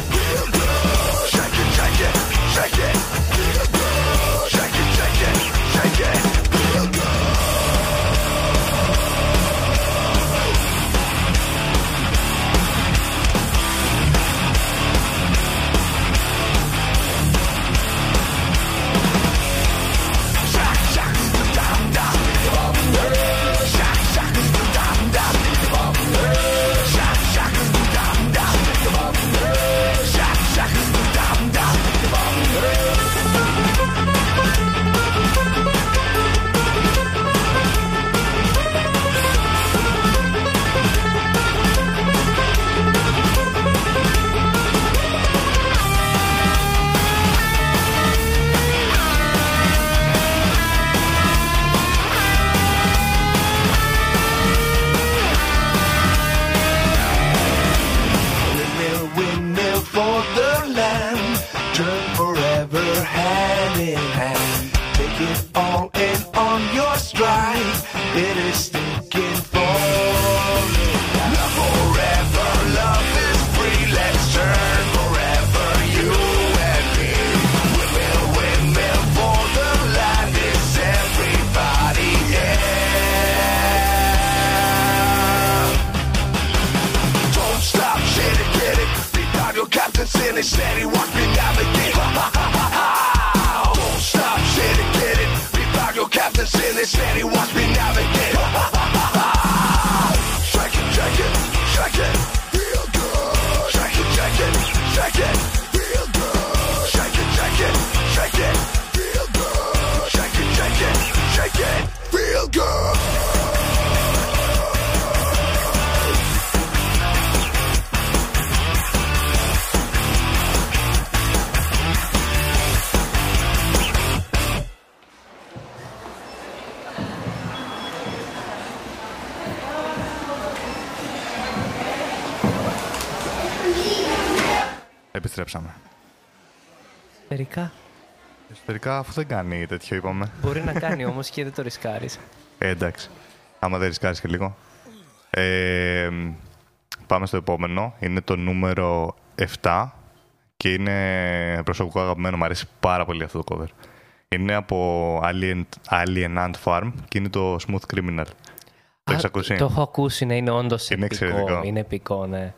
It is sticking for forever. Love is free. Let's turn forever. You and me. For the everybody, yeah. Don't stop, steady, watch me navigate. nothing in this city. Watch me navigate. Επιστρέψαμε. Μερικά. Εσωτερικά αφού δεν κάνει τέτοιο είπαμε. Μπορεί να κάνει όμως και δεν το ρισκάρεις. Ε, εντάξει. Άμα δεν ρισκάρεις και λίγο. Ε, πάμε στο επόμενο. Είναι το νούμερο 7 και είναι προσωπικό αγαπημένο. Μου αρέσει πάρα πολύ αυτό το cover. Είναι από Alien, Alien Ant Farm και είναι το Smooth Criminal. Το έχεις ακούσει; Το έχω ακούσει να είναι όντως Είναι επικό. εξαιρετικό. Είναι επικό, ναι.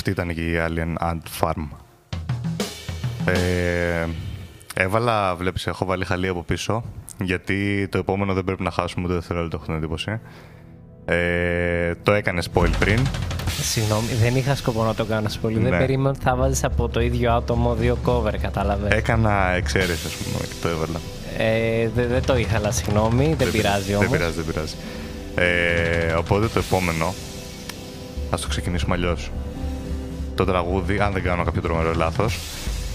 Αυτή ήταν και η Alien Ant Farm. Ε, έβαλα, βλέπεις, έχω βάλει χαλί από πίσω, γιατί το επόμενο δεν πρέπει να χάσουμε ούτε δευτερόλεπτο, έχω την εντύπωση. Ε, το έκανε spoil πριν. Συγγνώμη, δεν είχα σκοπό να το κάνω πολύ. Δεν Ναι. περίμενα ότι θα βάζει από το ίδιο άτομο δύο cover, κατάλαβες. Έκανα εξαίρεση, ας πούμε, και το έβαλα. Ε, δεν, δεν το είχα, αλλά συγγνώμη, δεν, πειράζει όμως. Δεν πειράζει, δεν πειράζει. Ε, οπότε το επόμενο, ας το ξεκινήσουμε αλλιώς. Το τραγούδι, αν δεν κάνω κάποιο τρομερό λάθος,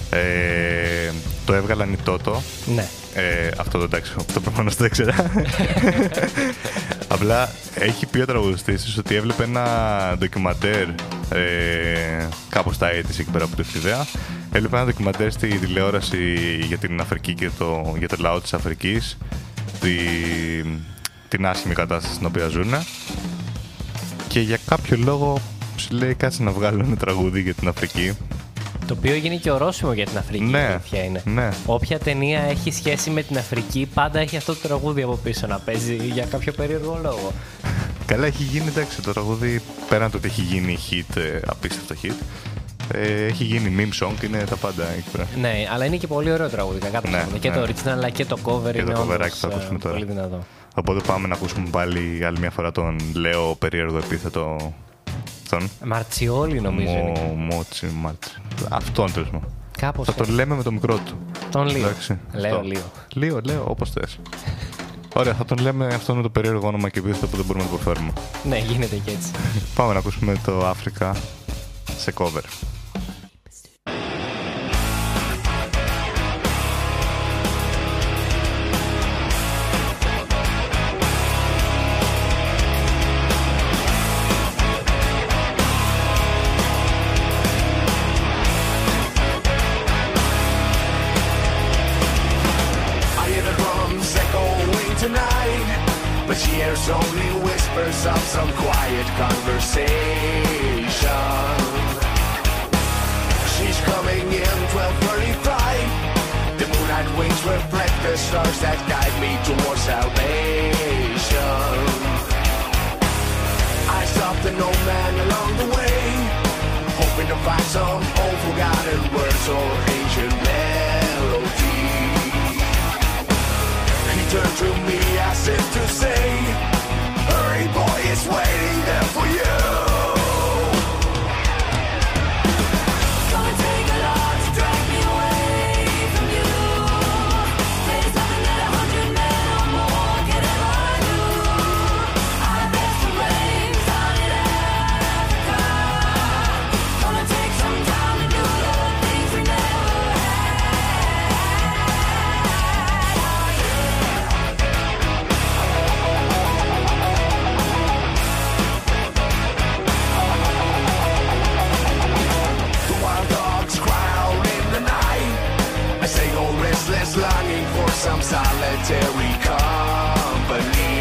ε, το έβγαλαν οι Toto. Ναι. Ε, αυτό το εντάξει, αυτό προφανώς το ήξερα. Απλά έχει πει ο τραγουδιστής ότι έβλεπε ένα ντοκιμαντέρ ε, κάπως στα έτη εκεί πέρα από τη Φιδέα. Έβλεπε ένα ντοκιμαντέρ στη τηλεόραση για την Αφρική και το, για το λαό της Αφρικής. Τη, την άσχημη κατάσταση στην οποία ζουν. Και για κάποιο λόγο σου λέει κάτσε να βγάλω ένα τραγούδι για την Αφρική. Το οποίο έγινε και ορόσημο για την Αφρική. Ναι, η αλήθεια είναι. ναι. Όποια ταινία έχει σχέση με την Αφρική, πάντα έχει αυτό το τραγούδι από πίσω να παίζει για κάποιο περίεργο λόγο. Καλά, έχει γίνει εντάξει το τραγούδι πέραν το ότι έχει γίνει hit, ε, απίστευτο hit. Ε, έχει γίνει meme song, είναι τα πάντα εκεί πέρα. Ναι, αλλά είναι και πολύ ωραίο τραγούδι. Κακά τα Ναι, ψέματα. Και ναι. το original αλλά και το cover Και είναι το cover άκι όντως, θα ε, ακούσουμε τώρα. πολύ δυνατό. Οπότε πάμε να ακούσουμε πάλι άλλη μια φορά τον λέω περίεργο επίθετο. Τον. Μαρτσιόλι νομίζω είναι. Μο, μότσι, μάτσι. Αυτόν τέλος πάντων. Κάπως Θα τον έτσι. λέμε με το μικρό του. Τον Λίο. Εντάξει, Λέω, αυτό. Λίο. Λίο, λέω, όπως θες. Ωραία, θα τον λέμε αυτόν με το περίεργο όνομα και επίθετο που δεν μπορούμε να το προφέρουμε. Ναι, γίνεται και έτσι. Πάμε να ακούσουμε το Africa σε cover. Quiet conversation. She's coming in 12:35. The moonlight wings reflect the stars that guide me towards salvation. I stopped an old man along the way, hoping to find some old forgotten words or ancient melody. He turned to me as if to say, Hurry, boy, it's waiting solitary company.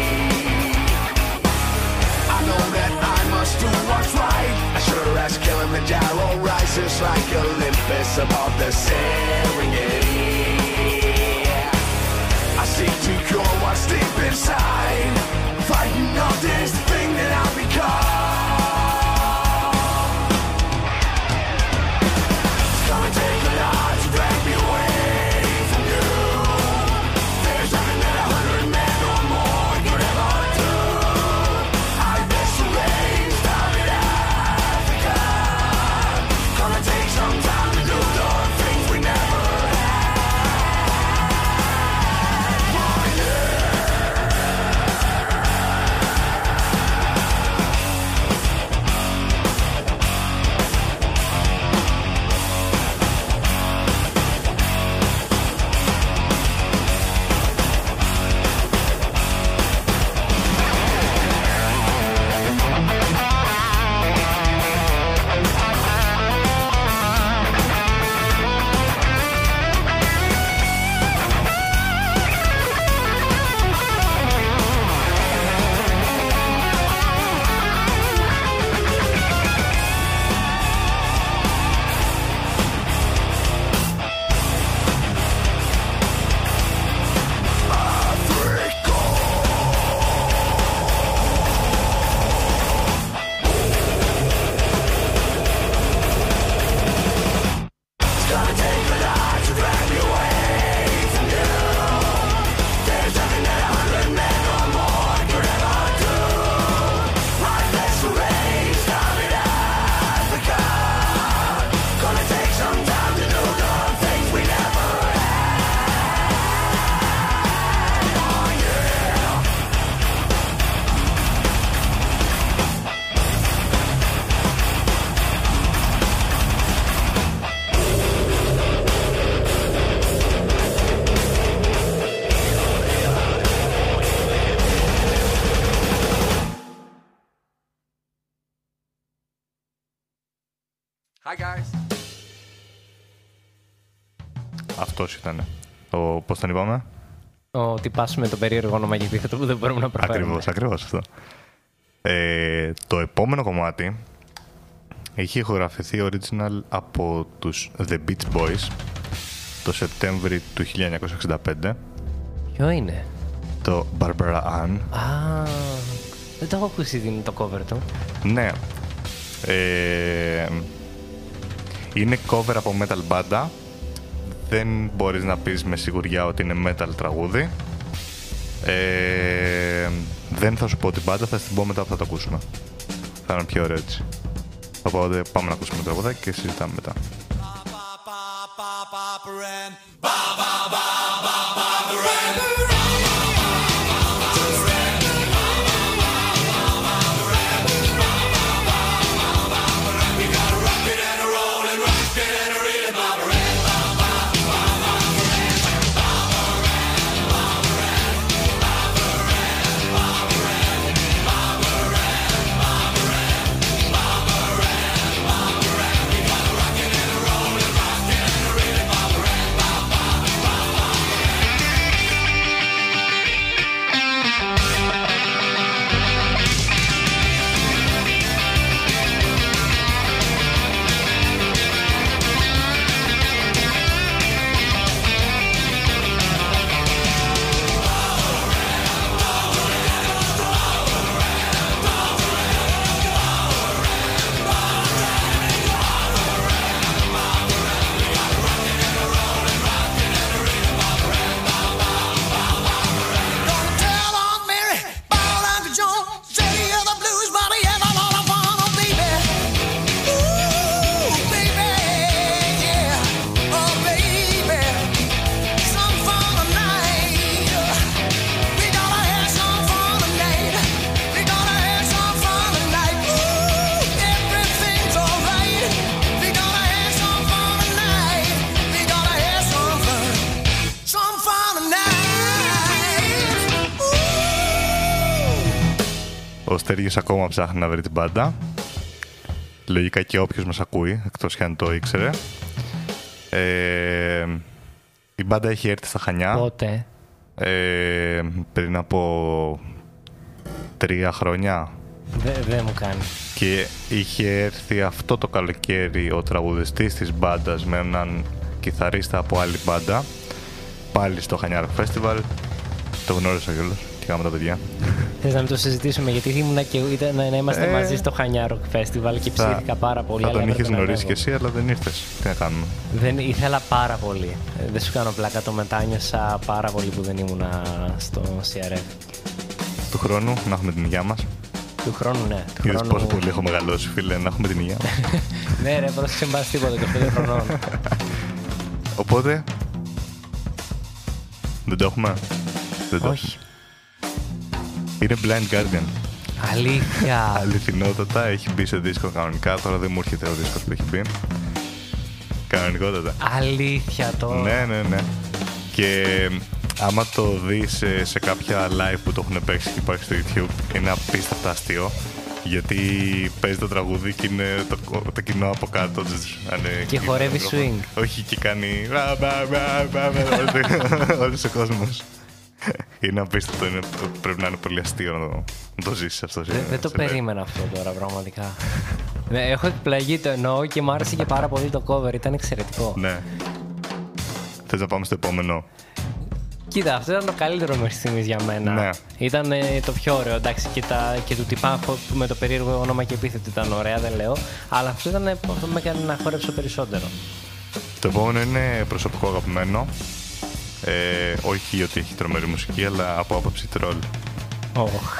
I know that I must do what's right. As sure as Kilimanjaro rises like Olympus above the Serengeti. Ήταν. Ο, πώς τον είπαμε; Ο τυπάς με το περίεργο όνομα και επίθετο που δεν μπορούμε να προφέρουμε. Ακριβώς, ακριβώς αυτό. Ε, το επόμενο κομμάτι έχει ηχογραφηθεί original από τους The Beach Boys το Σεπτέμβρη του 1965. Ποιο είναι; Το Barbara Ann. Α, δεν το έχω ακούσει την- το cover του. Ναι. Ε, είναι cover από metal μπάντα. Δεν μπορείς να πεις με σιγουριά ότι είναι metal τραγούδι. Ε, δεν θα σου πω την μπάντα, θα την πω μετά που θα το ακούσουμε. Θα είναι πιο ωραίο έτσι. Οπότε πάμε να ακούσουμε το τραγουδάκι και συζητάμε μετά. Tell Ο Στέργιος ακόμα ψάχνει να βρει την μπάντα. Λογικά και όποιος μας ακούει, εκτός και αν το ήξερε. Ε, η μπάντα έχει έρθει στα Χανιά. Πότε; Ε, πριν από τρία χρόνια. Δεν δεν μου κάνει. Και είχε έρθει αυτό το καλοκαίρι ο τραγουδιστής της μπάντας με έναν κιθαρίστα από άλλη μπάντα. Πάλι στο Χανιάρο Festival. Το γνώρισα κιόλας και κάναμε τα παιδιά. Θες να μην το συζητήσουμε γιατί ήμουνα και ήταν, να είμαστε Ε, μαζί στο Χανιάρο Festival και Θα- ψήθηκα πάρα πολύ. Θα αλλά τον έπρεπε είχες να γνωρίσει ανέβω. κι εσύ, αλλά δεν ήρθες. Τι να κάνουμε; Δεν ήθελα πάρα πολύ. Ε, Δεν σου κάνω πλάκα, το μετάνιωσα πάρα πολύ που δεν ήμουνα στο CRF. Του χρόνου να έχουμε την υγεία μας. Του χρόνου, ναι. Του Είδες χρόνου... πόσο πολύ έχω μεγαλώσει, φίλε, να έχουμε την υγεία μας. ναι, ρε, πρόσεξε μπας τίποτα, 25 χρονών. Οπότε, δεν το έχουμε; Δεν το Όχι. Είναι Blind Guardian. Αλήθεια. Αληθινότατα, έχει μπει σε δίσκο κανονικά. Τώρα δεν μου έρχεται ο δίσκος που έχει μπει. Κανονικότατα. Αλήθεια τώρα. Ναι, ναι, ναι. Και άμα το δεις σε, σε κάποια live που το έχουν παίξει και υπάρχει στο YouTube, είναι απίστευτα αστείο. Γιατί παίζει το τραγούδι και είναι το, το κοινό από κάτω. τζζ, ανε, Και εκεί χορεύει στο swing. μικρόφωνο. Όχι, και κάνει. ρα, μπα, μπα, μπα, μπα, όλος- Όλος ο κόσμος. Είναι απίστευτο. Είναι, πρέπει να είναι πολύ αστείο να το, να το ζήσεις αυτό. σε- Δεν, δεν το σε live. περίμενα αυτό τώρα, πραγματικά. Ναι, έχω εκπλαγεί, το εννοώ και μου άρεσε και πάρα πολύ το cover. Ήταν εξαιρετικό. Ναι. Θες να πάμε στο επόμενο; Κοίτα, αυτό ήταν το καλύτερο μέχρι στιγμής για μένα. Ναι. Ήταν ε, το πιο ωραίο, εντάξει, και, τα, και του τυπά που- με το περίεργο όνομα και επίθετο ήταν ωραία, δεν λέω. Αλλά αυτό ήταν ε, αυτό που με έκανε να χόρεψω περισσότερο. Το επόμενο είναι προσωπικό αγαπημένο. Ε, όχι ότι έχει τρομερή μουσική, αλλά από άποψη τρόλ. Οχ.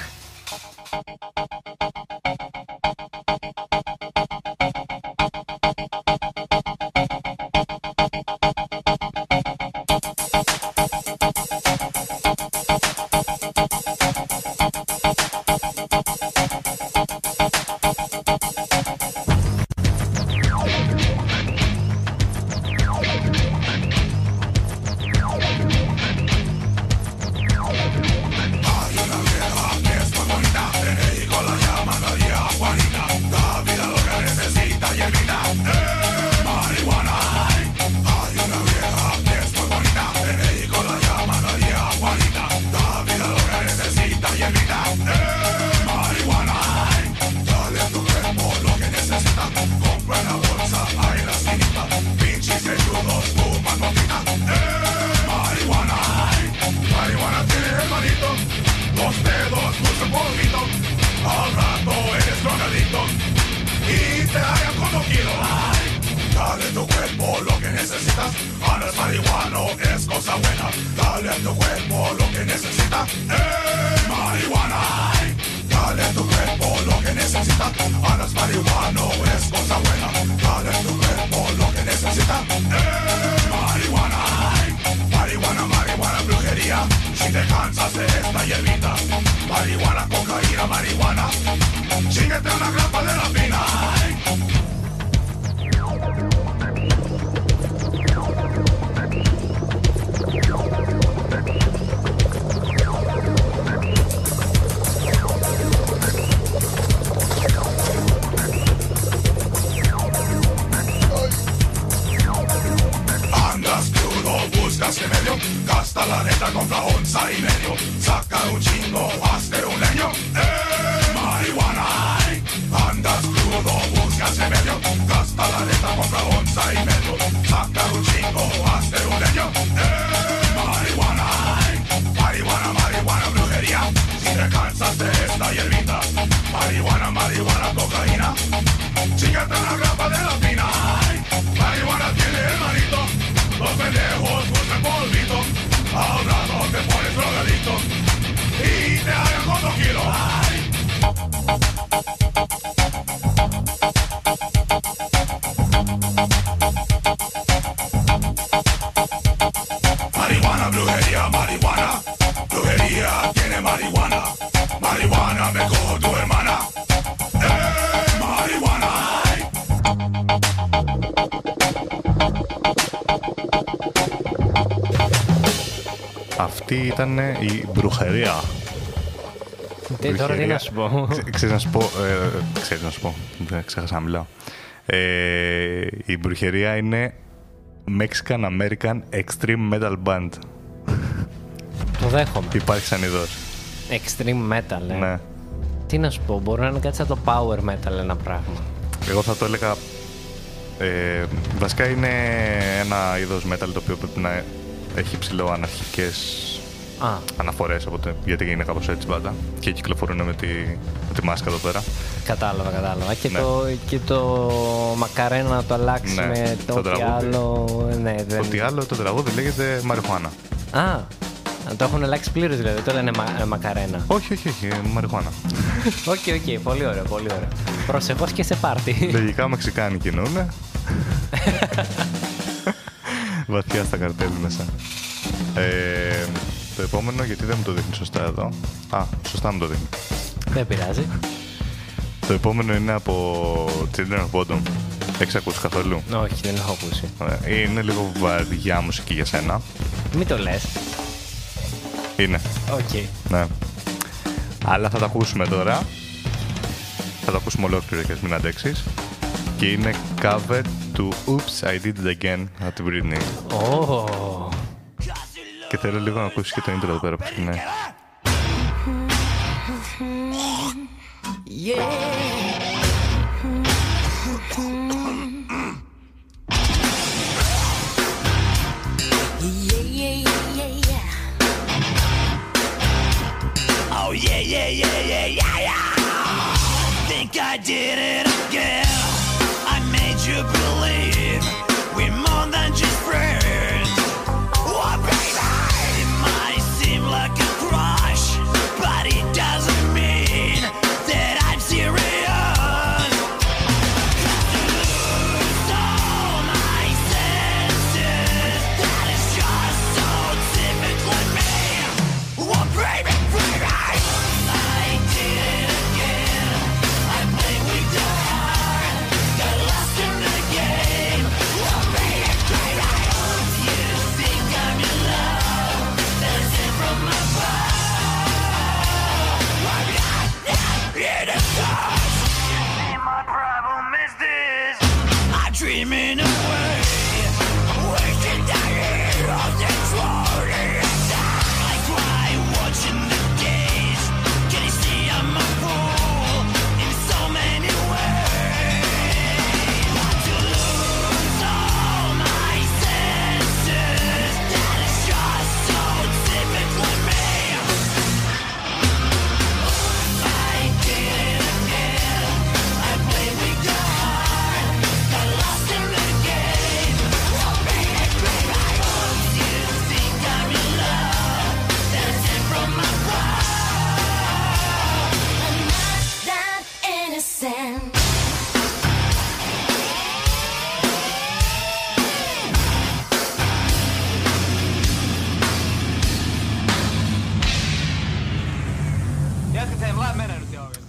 Ήταν η μπρουχερία. Τι, τώρα τι να σου πω; Ξέ- Ξέρεις να σου πω. Ε, ξέρεις να σου πω. Δεν ξέχασα να μιλάω. Ε, η μπρουχερία είναι Mexican American Extreme Metal Band. Το δέχομαι. Υπάρχει σαν είδος. Extreme metal, ε. Ναι. Τι να σου πω, μπορεί να είναι κάτι σαν το power metal ένα πράγμα. Εγώ θα το έλεγα. Ε, βασικά είναι ένα είδος metal το οποίο πρέπει να έχει ψιλοαναρχικές Α. αναφορές οπότε, γιατί είναι κάπως έτσι πάντα και κυκλοφορούν με τη, με τη μάσκα εδώ πέρα. Κατάλαβα, κατάλαβα. Και, Ναι. το, και το μακαρένα να το αλλάξει Ναι, με το το ό,τι τραγούδι. άλλο. Ναι, δεν... Ότι άλλο το τραγούδι λέγεται Μαριχουάνα. Α, να το έχουν αλλάξει πλήρως δηλαδή. Το λένε μα, ε, μακαρένα. Όχι, όχι, όχι, Μαριχουάνα. OK, OK, πολύ ωραίο, πολύ ωραίο. Προσεχώς και σε πάρτι. Λογικά Μεξικάνοι κινούν. Βαθιά στα καρτέλ μέσα. Ε, το επόμενο, γιατί δεν μου το δείχνει σωστά εδώ. Α, σωστά μου το δείχνει. δεν πειράζει. Το επόμενο είναι από Children of Bodom. Έχεις ακούσει καθόλου; Όχι, δεν έχω ακούσει. Ωραία. Είναι λίγο βαριά μουσική για σένα. Μην το λες. Είναι. Οκ. Ναι. Αλλά θα τα ακούσουμε τώρα. Θα τα ακούσουμε ολόκληρο και ας μην αντέξεις. Και είναι cover του Oops, I Did It Again από την Britney. Ω. Και θέλω λίγο να ακούσεις και το intro εδώ πέρα που ξεκινάει. Oh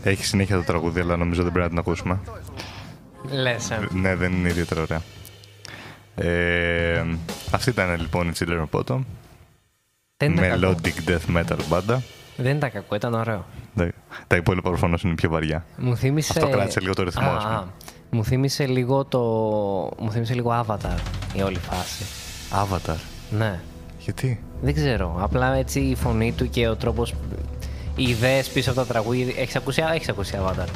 Έχει συνέχεια το τραγούδι, αλλά νομίζω δεν πρέπει να την ακούσουμε. Λες, ε. Ναι, δεν είναι ιδιαίτερα ωραία. Ε, αυτή ήταν λοιπόν η Children of Bottom. Δεν ήταν κακό. Melodic Death Metal μπάντα. Δεν ήταν κακό, ήταν ωραίο. Ναι, Τα υπόλοιπα προφανώς είναι πιο βαριά. Μου θύμισε... Αυτό κράτησε λίγο το ρυθμό, ας Α, πούμε. α. Μου θύμισε λίγο το... Μου θύμισε λίγο Avatar η όλη φάση. Avatar; Ναι. Γιατί; Δεν ξέρω. Απλά έτσι η φωνή του και ο τρόπος... Οι ιδέες πίσω από τα τραγούδια. Έχεις ακούσει, έχεις ακούσει Avatar.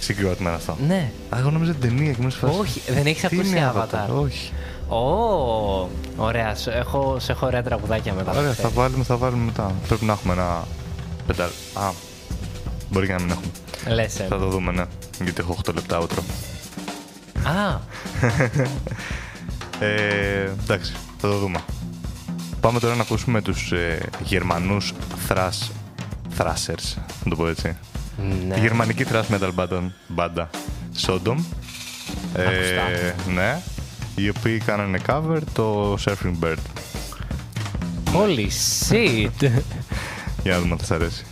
Συγκρότημα αυτό. Ναι. Α, εγώ νόμιζα την ταινία και μου φάση. Όχι, δεν έχεις Τι ακούσει είναι Avatar. Όχι. Ω, ωραία. Σε έχω, σε έχω ωραία τραγουδάκια μετά. Ωραία, θα βάλουμε, θα βάλουμε μετά. Πρέπει να έχουμε ένα πεντάλ. Α, μπορεί και να μην έχουμε. Λες, ε. Θα το δούμε, ναι. Γιατί έχω 8 λεπτά outro. Α, Ε, εντάξει, θα το δούμε. Πάμε τώρα να ακούσουμε τους ε, Γερμανούς thrash, thrashers, να το πω έτσι. ναι. Η γερμανική thrash metal μπάντα, μπάντα Sodom. Ε, Άκουστα. ναι, οι οποίοι κάνανε cover το Surfing Bird. Holy shit. Για να δούμε αν θα σας αρέσει.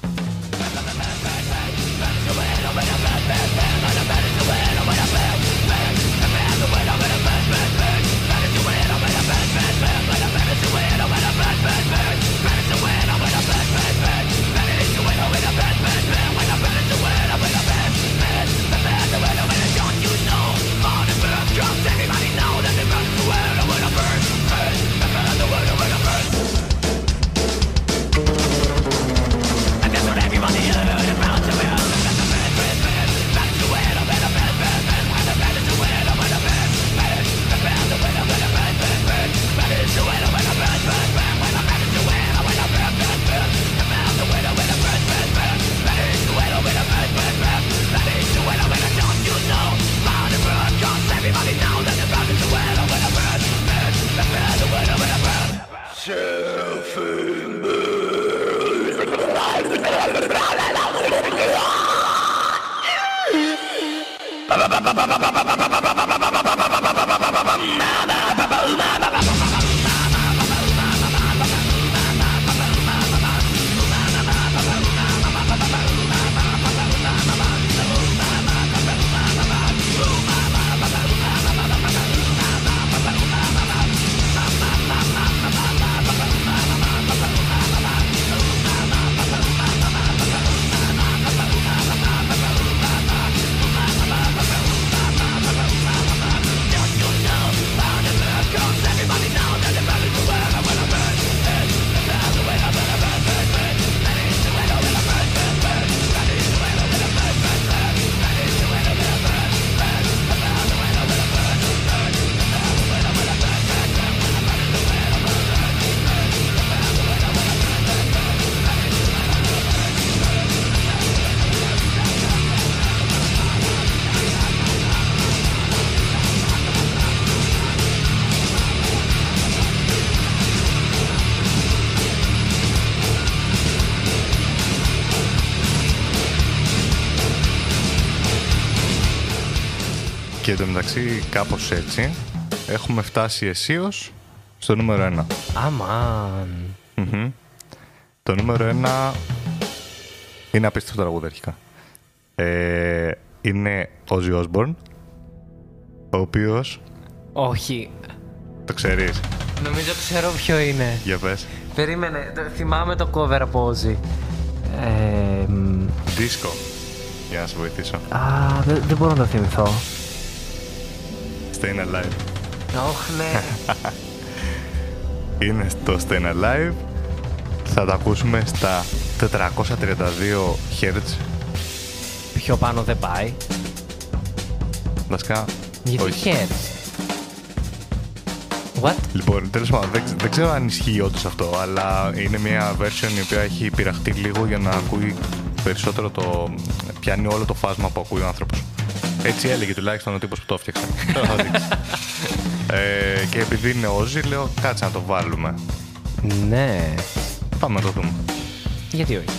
Κάπως έτσι έχουμε φτάσει αισίως στο νούμερο 1. Αμάν. Μμμ. Το νούμερο 1 είναι απίστευτο τραγούδι αρχικά. Ε, είναι ο Ozzy Osbourne, ο οποίος, Όχι. το ξέρεις, Νομίζω ξέρω ποιο είναι. για πες, Περίμενε. το- Θυμάμαι το cover από Ozzy. Ε, μ, Disco, για να σε βοηθήσω. α, δεν, δεν μπορώ να το θυμηθώ. Stayin' Alive. Ωχ, ναι. Είναι στο Stayin' Alive. Θα το ακούσουμε στα 432 Hz. Πιο πάνω δεν πάει. Βασικά, Γιατί όχι. χέρι. What? Λοιπόν, τέλος πάντων, δεν, δεν ξέρω αν ισχύει όντως αυτό, αλλά είναι μια version η οποία έχει πειραχτεί λίγο για να ακούει περισσότερο το. πιάνει όλο το φάσμα που ακούει ο άνθρωπος. Έτσι έλεγε τουλάχιστον ο τύπος που το έφτιαξε. Τώρα θα δείξει. ε, και επειδή είναι όζι, λέω κάτσε να το βάλουμε. Ναι. Πάμε να το δούμε. Γιατί όχι;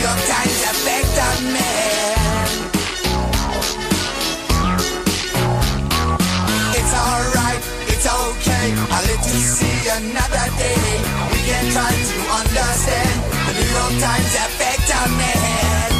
York Times affect a man. It's alright, it's okay. I'll live to see another day. We can try to understand the New York Times affect a man.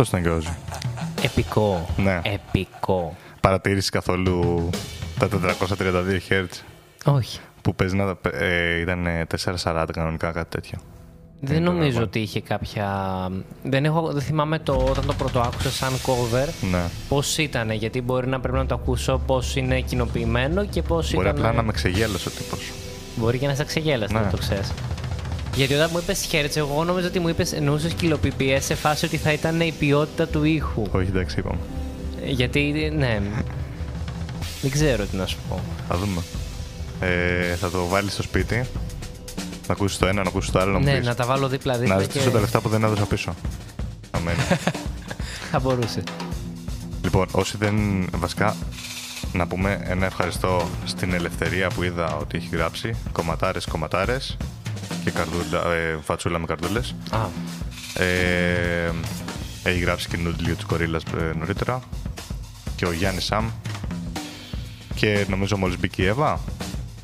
Αυτό ήταν και ο Όζη. Επικό. Ναι. Επικό. Παρατήρησε καθόλου τα 432 Hz Όχι. που παίζει να τα- ε, ήταν 440 κανονικά, κάτι τέτοιο. Δεν νομίζω ότι είχε κάποια. Δεν, έχω, δεν θυμάμαι το, όταν το πρώτο άκουσα σαν cover Ναι. πώς ήταν. Γιατί μπορεί να πρέπει να το ακούσω πώς είναι κοινοποιημένο και πώς Μπορεί ήταν. απλά να με ξεγέλασε ο τύπος. Μπορεί και να σε ξεγέλασε, Ναι. να το ξέρεις. Γιατί όταν μου είπες Hertz, εγώ νόμιζα ότι μου είπες εννοούσες κιλοπιπίε σε φάση ότι θα ήταν η ποιότητα του ήχου. Όχι, εντάξει, είπαμε. Ε, Γιατί, ναι. Δεν ξέρω τι να σου πω. Θα δούμε. Ε, θα το βάλεις στο σπίτι. Να ακούσεις το ένα, να ακούσεις το άλλο. Να μου ναι, πεις. να τα βάλω δίπλα-δίπλα. Να και... ζητήσω τα λεφτά που δεν έδωσα πίσω. Αμέν. Θα μπορούσε. λοιπόν, όσοι δεν. Βασικά, να πούμε ένα ευχαριστώ στην ελευθερία που είδα ότι έχει γράψει. Κομματάρες, κομματάρες και καρδούλα, ε, φατσούλα με καρδούλες. Α, Ε, έχει γράψει και νούντλιο της Κορίλας ε, νωρίτερα. Και ο Γιάννης Σαμ. Και νομίζω μόλις μπήκε η Εύα.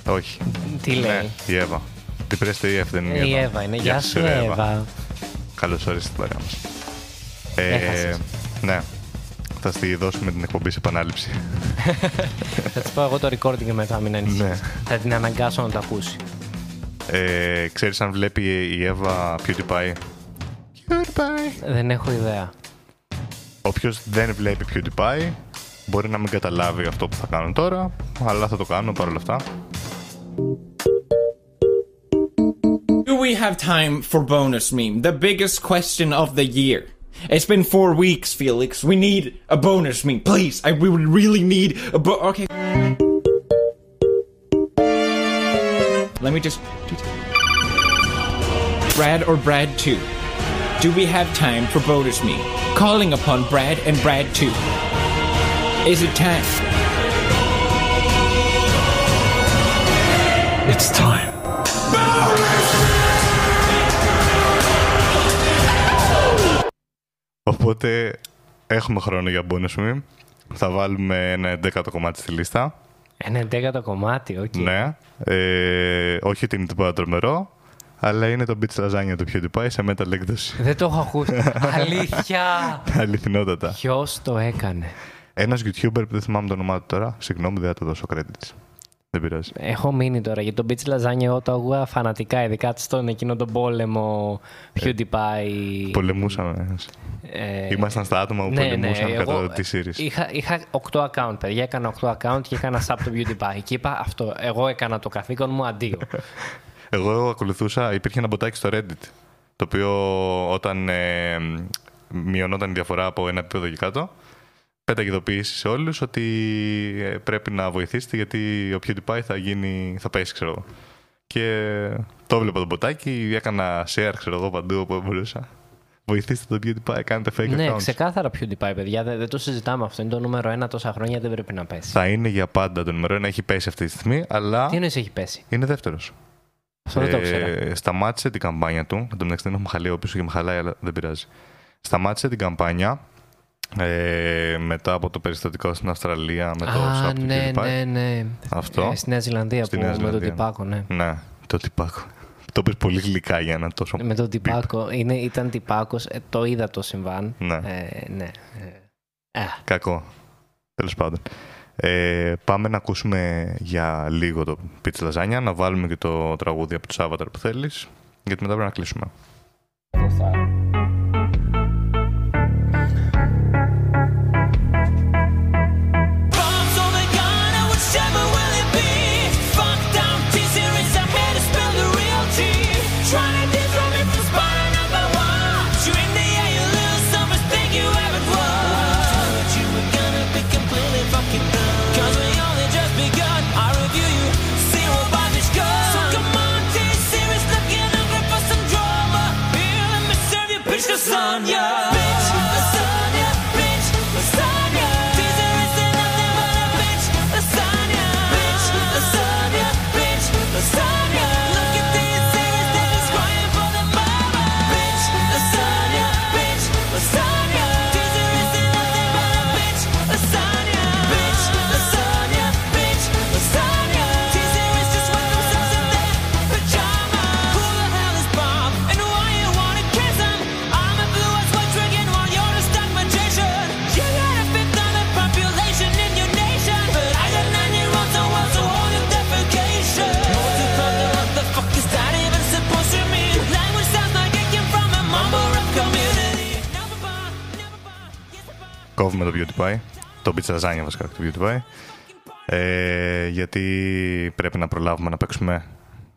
Όχι. τι λέει; Ναι, η Εύα. Την Πρέστα η Εύα δεν είναι Η Εύα είναι. Γεια σου, Εύα. Καλώς όρισες στην παρέα μας. Ε, Έχασες. ναι. Θα στη δώσουμε την εκπομπή σε επανάληψη. Θα της πω εγώ το recording μετά, μην ανησυχείς. Ναι. Θα την αναγκάσω να το ακούσει. Ε, ξέρεις αν βλέπει η Εύα PewDiePie. Δεν έχω ιδέα. Όποιος δεν βλέπει PewDiePie μπορεί να μην καταλάβει αυτό που θα κάνω τώρα, αλλά θα το κάνω παρόλα αυτά. Do we have time for bonus meme? The biggest question of the year. It's been four weeks, Felix. We need a bonus meme, please. I we would really need a bo- okay. Let me just. Brad or Brad two. Do we have time for bonus meme? Calling upon Brad and Brad two. Is it time? It's time. Οπότε έχουμε χρόνο για bonus meme. Θα βάλουμε ένα εντέκατο κομμάτι στη λίστα. Ένα εντέκατο κομμάτι, οκ. Ναι. Ε, όχι ότι είναι τίποτα τρομερό, αλλά είναι το Bitch Lasagna του PewDiePie σε metal έκδοση. Δεν το έχω ακούσει. Αλήθεια! Αληθινότατα. Ποιος το έκανε; Ένας YouTuber που δεν θυμάμαι το όνομά του τώρα, συγγνώμη δεν θα του δώσω credits. Δεν πειράζει. Έχω μείνει τώρα γιατί το Bitch Lasagna εγώ το άκουγα φανατικά, ειδικά στον εκείνο τον πόλεμο PewDiePie. Πολεμούσαμε. Ε, Ήμασταν στα άτομα που ναι, πολεμούσαν ναι, κατά εγώ T-Series. Είχα, είχα 8 account, παιδιά. Έκανα 8 account και έκανα sub το PewDiePie. Και είπα αυτό. Εγώ έκανα το καθήκον μου αντίο. Εγώ ακολουθούσα, υπήρχε ένα μποτάκι στο Reddit, το οποίο όταν ε, μειωνόταν η διαφορά από ένα επίπεδο και κάτω, πέταγε ειδοποίηση σε όλους ότι ε, πρέπει να βοηθήσετε γιατί ο PewDiePie θα, γίνει, θα πέσει, ξέρω εγώ. Και το έβλεπα το μποτάκι, έκανα share, ξέρω εγώ, παντού όπου μπορούσα. Βοηθήστε τον PewDiePie, κάντε fake ναι, accounts. ξεκάθαρα PewDiePie, παιδιά. Δεν, δεν το συζητάμε αυτό. Είναι το νούμερο ένα τόσα χρόνια, δεν πρέπει να πέσει. Θα είναι για πάντα το νούμερο ένα, έχει πέσει αυτή τη στιγμή, αλλά Τι εννοείς έχει πέσει; είναι δεύτερος. Αυτό δεν το ήξερα. σταμάτησε την καμπάνια του. Εν τω μεταξύ δεν έχουμε χαλαίο πίσω και με χαλάει, αλλά δεν πειράζει. Σταμάτησε την καμπάνια ε, μετά από το περιστατικό στην Αυστραλία με το Α, Sub του ναι, PewDiePie. ναι, ναι. Αυτό. Ε, στη Νέα Ζηλανδία Στη που Νέα με τον Ζηλανδία. τυπάκο, ναι. Ναι, το τυπάκο. Το πες πολύ γλυκά για ένα τόσο Με τον τυπάκο. Είναι, ήταν τυπάκος. Ε, το είδα το συμβάν. Ναι. Ε, ναι. Ε, α, Κακό. Τέλος πάντων. Ε, πάμε να ακούσουμε για λίγο το Pitch Lasagna, να βάλουμε και το τραγούδι από το Avatar που θέλεις, γιατί μετά πρέπει να κλείσουμε. Κόβουμε το PewDiePie, το Pitch Lasagna βασικά, το PewDiePie, ε, γιατί πρέπει να προλάβουμε να παίξουμε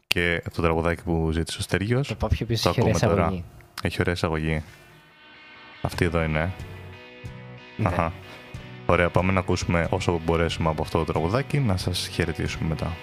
και το τραγουδάκι που ζήτησε ο Στέργιος. Το πάω πιο πίσω, έχει ωραία εισαγωγή. Έχει ωραία εισαγωγή. Αυτή εδώ είναι. Ναι. Αχα. Ωραία, πάμε να ακούσουμε όσο μπορέσουμε από αυτό το τραγουδάκι, να σας χαιρετήσουμε μετά.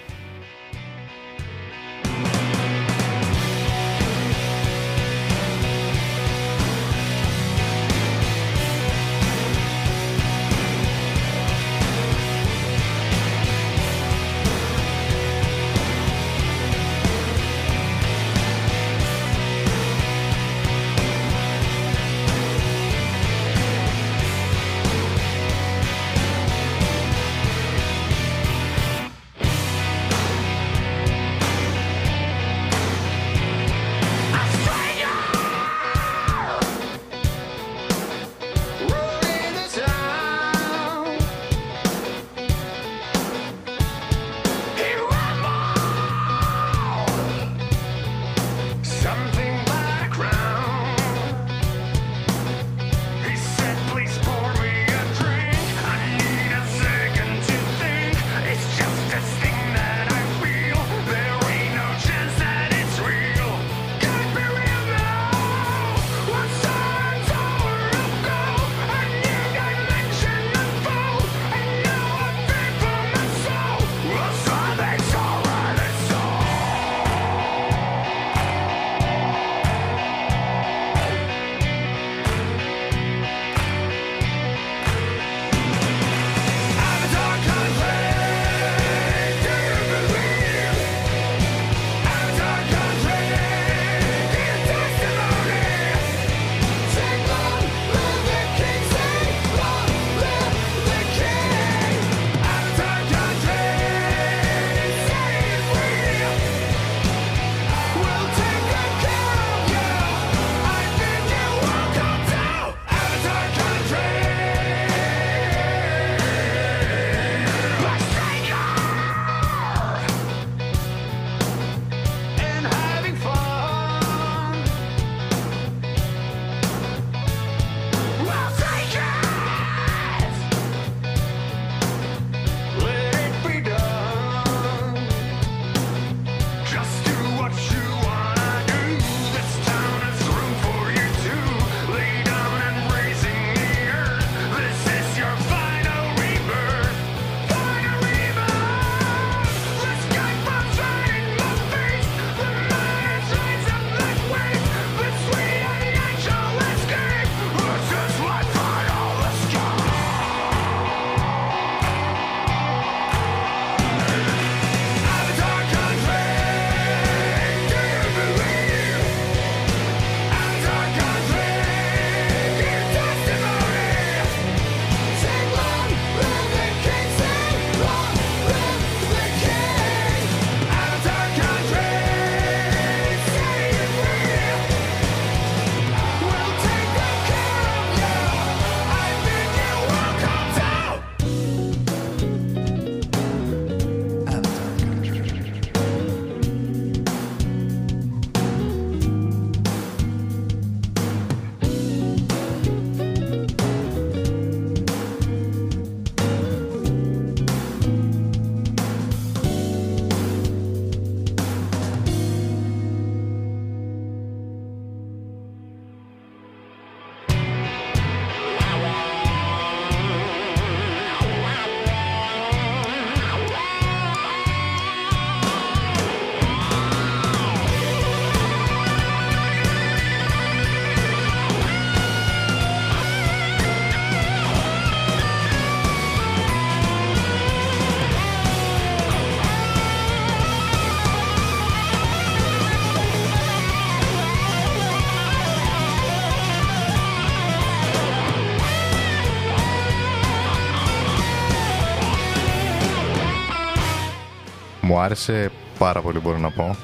Άρεσε πάρα πολύ μπορώ να πω.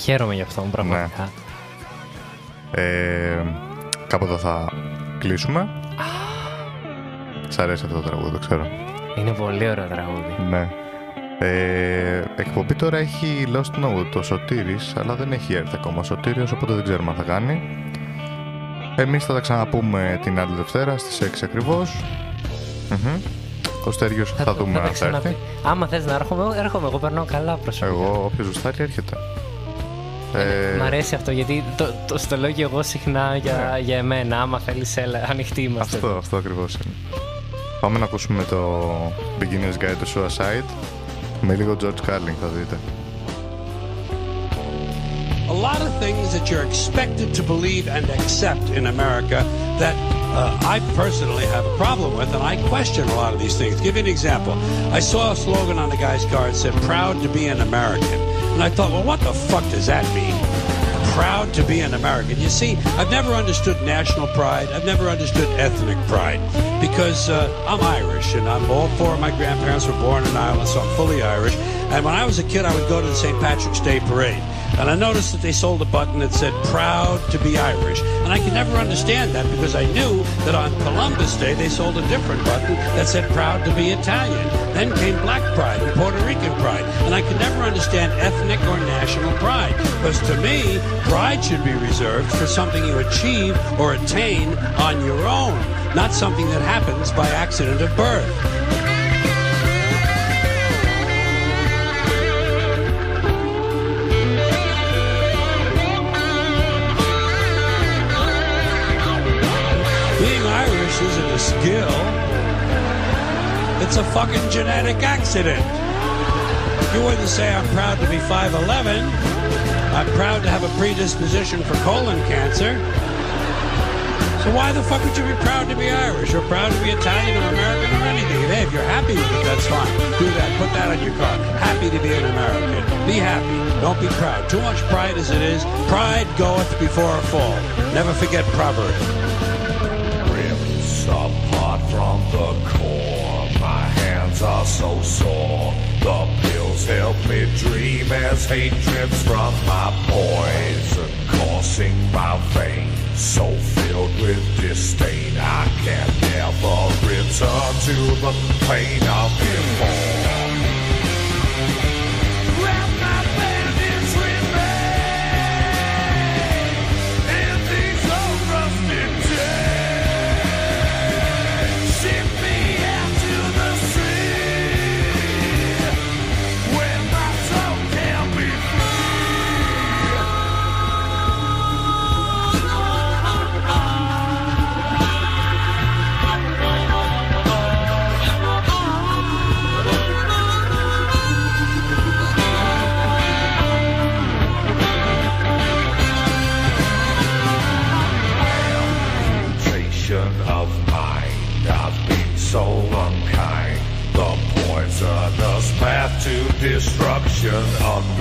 Χαίρομαι γι' αυτό, πραγματικά. Ε, κάπου εδώ θα κλείσουμε. Σ' αρέσει αυτό το τραγούδι, το ξέρω. Είναι πολύ ωραίο τραγούδι. Ναι. Ε, εκπομπή τώρα έχει Lost Note το Σωτήρης, αλλά δεν έχει έρθει ακόμα ο Σωτήριος, οπότε δεν ξέρουμε αν θα κάνει. Εμείς θα τα ξαναπούμε την άλλη Δευτέρα στις 6 ακριβώς. Μμμ. Ο Στέργιος θα, δούμε τα αν θα ξαναπεί. έρθει. Άμα θες να έρχομαι, έρχομαι. Εγώ περνάω καλά προσωπικά. Εγώ όποιος ζουστάρει έρχεται. Ε, Μ' αρέσει αυτό γιατί το, το, στο λέω και εγώ συχνά για, για εμένα. Άμα θέλεις, έλα, ανοιχτή είμαστε. Αυτό, αυτό ακριβώς είναι. Πάμε να ακούσουμε το Beginner's Guide to Suicide με λίγο George Carlin θα δείτε. a lot of things that you're expected to believe and accept in America that uh, I personally have a problem with, and I question a lot of these things. Give you an example. I saw a slogan on the guy's car that said, proud to be an American. And I thought, well, what the fuck does that mean? Proud to be an American. You see, I've never understood national pride. I've never understood ethnic pride because uh, I'm Irish and I'm all four of my grandparents were born in Ireland, so I'm fully Irish. And when I was a kid, I would go to the St. Patrick's Day parade. And I noticed that they sold a button that said proud to be Irish. And I could never understand that because I knew that on Columbus Day they sold a different button that said proud to be Italian. Then came black pride and Puerto Rican pride. And I could never understand ethnic or national pride. Because to me, pride should be reserved for something you achieve or attain on your own, not something that happens by accident of birth. It's a fucking genetic accident. You wouldn't say I'm proud to be 5'11". I'm proud to have a predisposition for colon cancer. So why the fuck would you be proud to be Irish or proud to be Italian or American or anything? Hey, if you're happy with it, that's fine. Do that. Put that on your card. Happy to be an American. Be happy. Don't be proud. Too much pride as it is. Pride goeth before a fall. Never forget Proverbs. The core. My hands are so sore. The pills help me dream as hate drips from my poison, coursing my veins. So filled with disdain, I can never return to the pain of before. destruction of.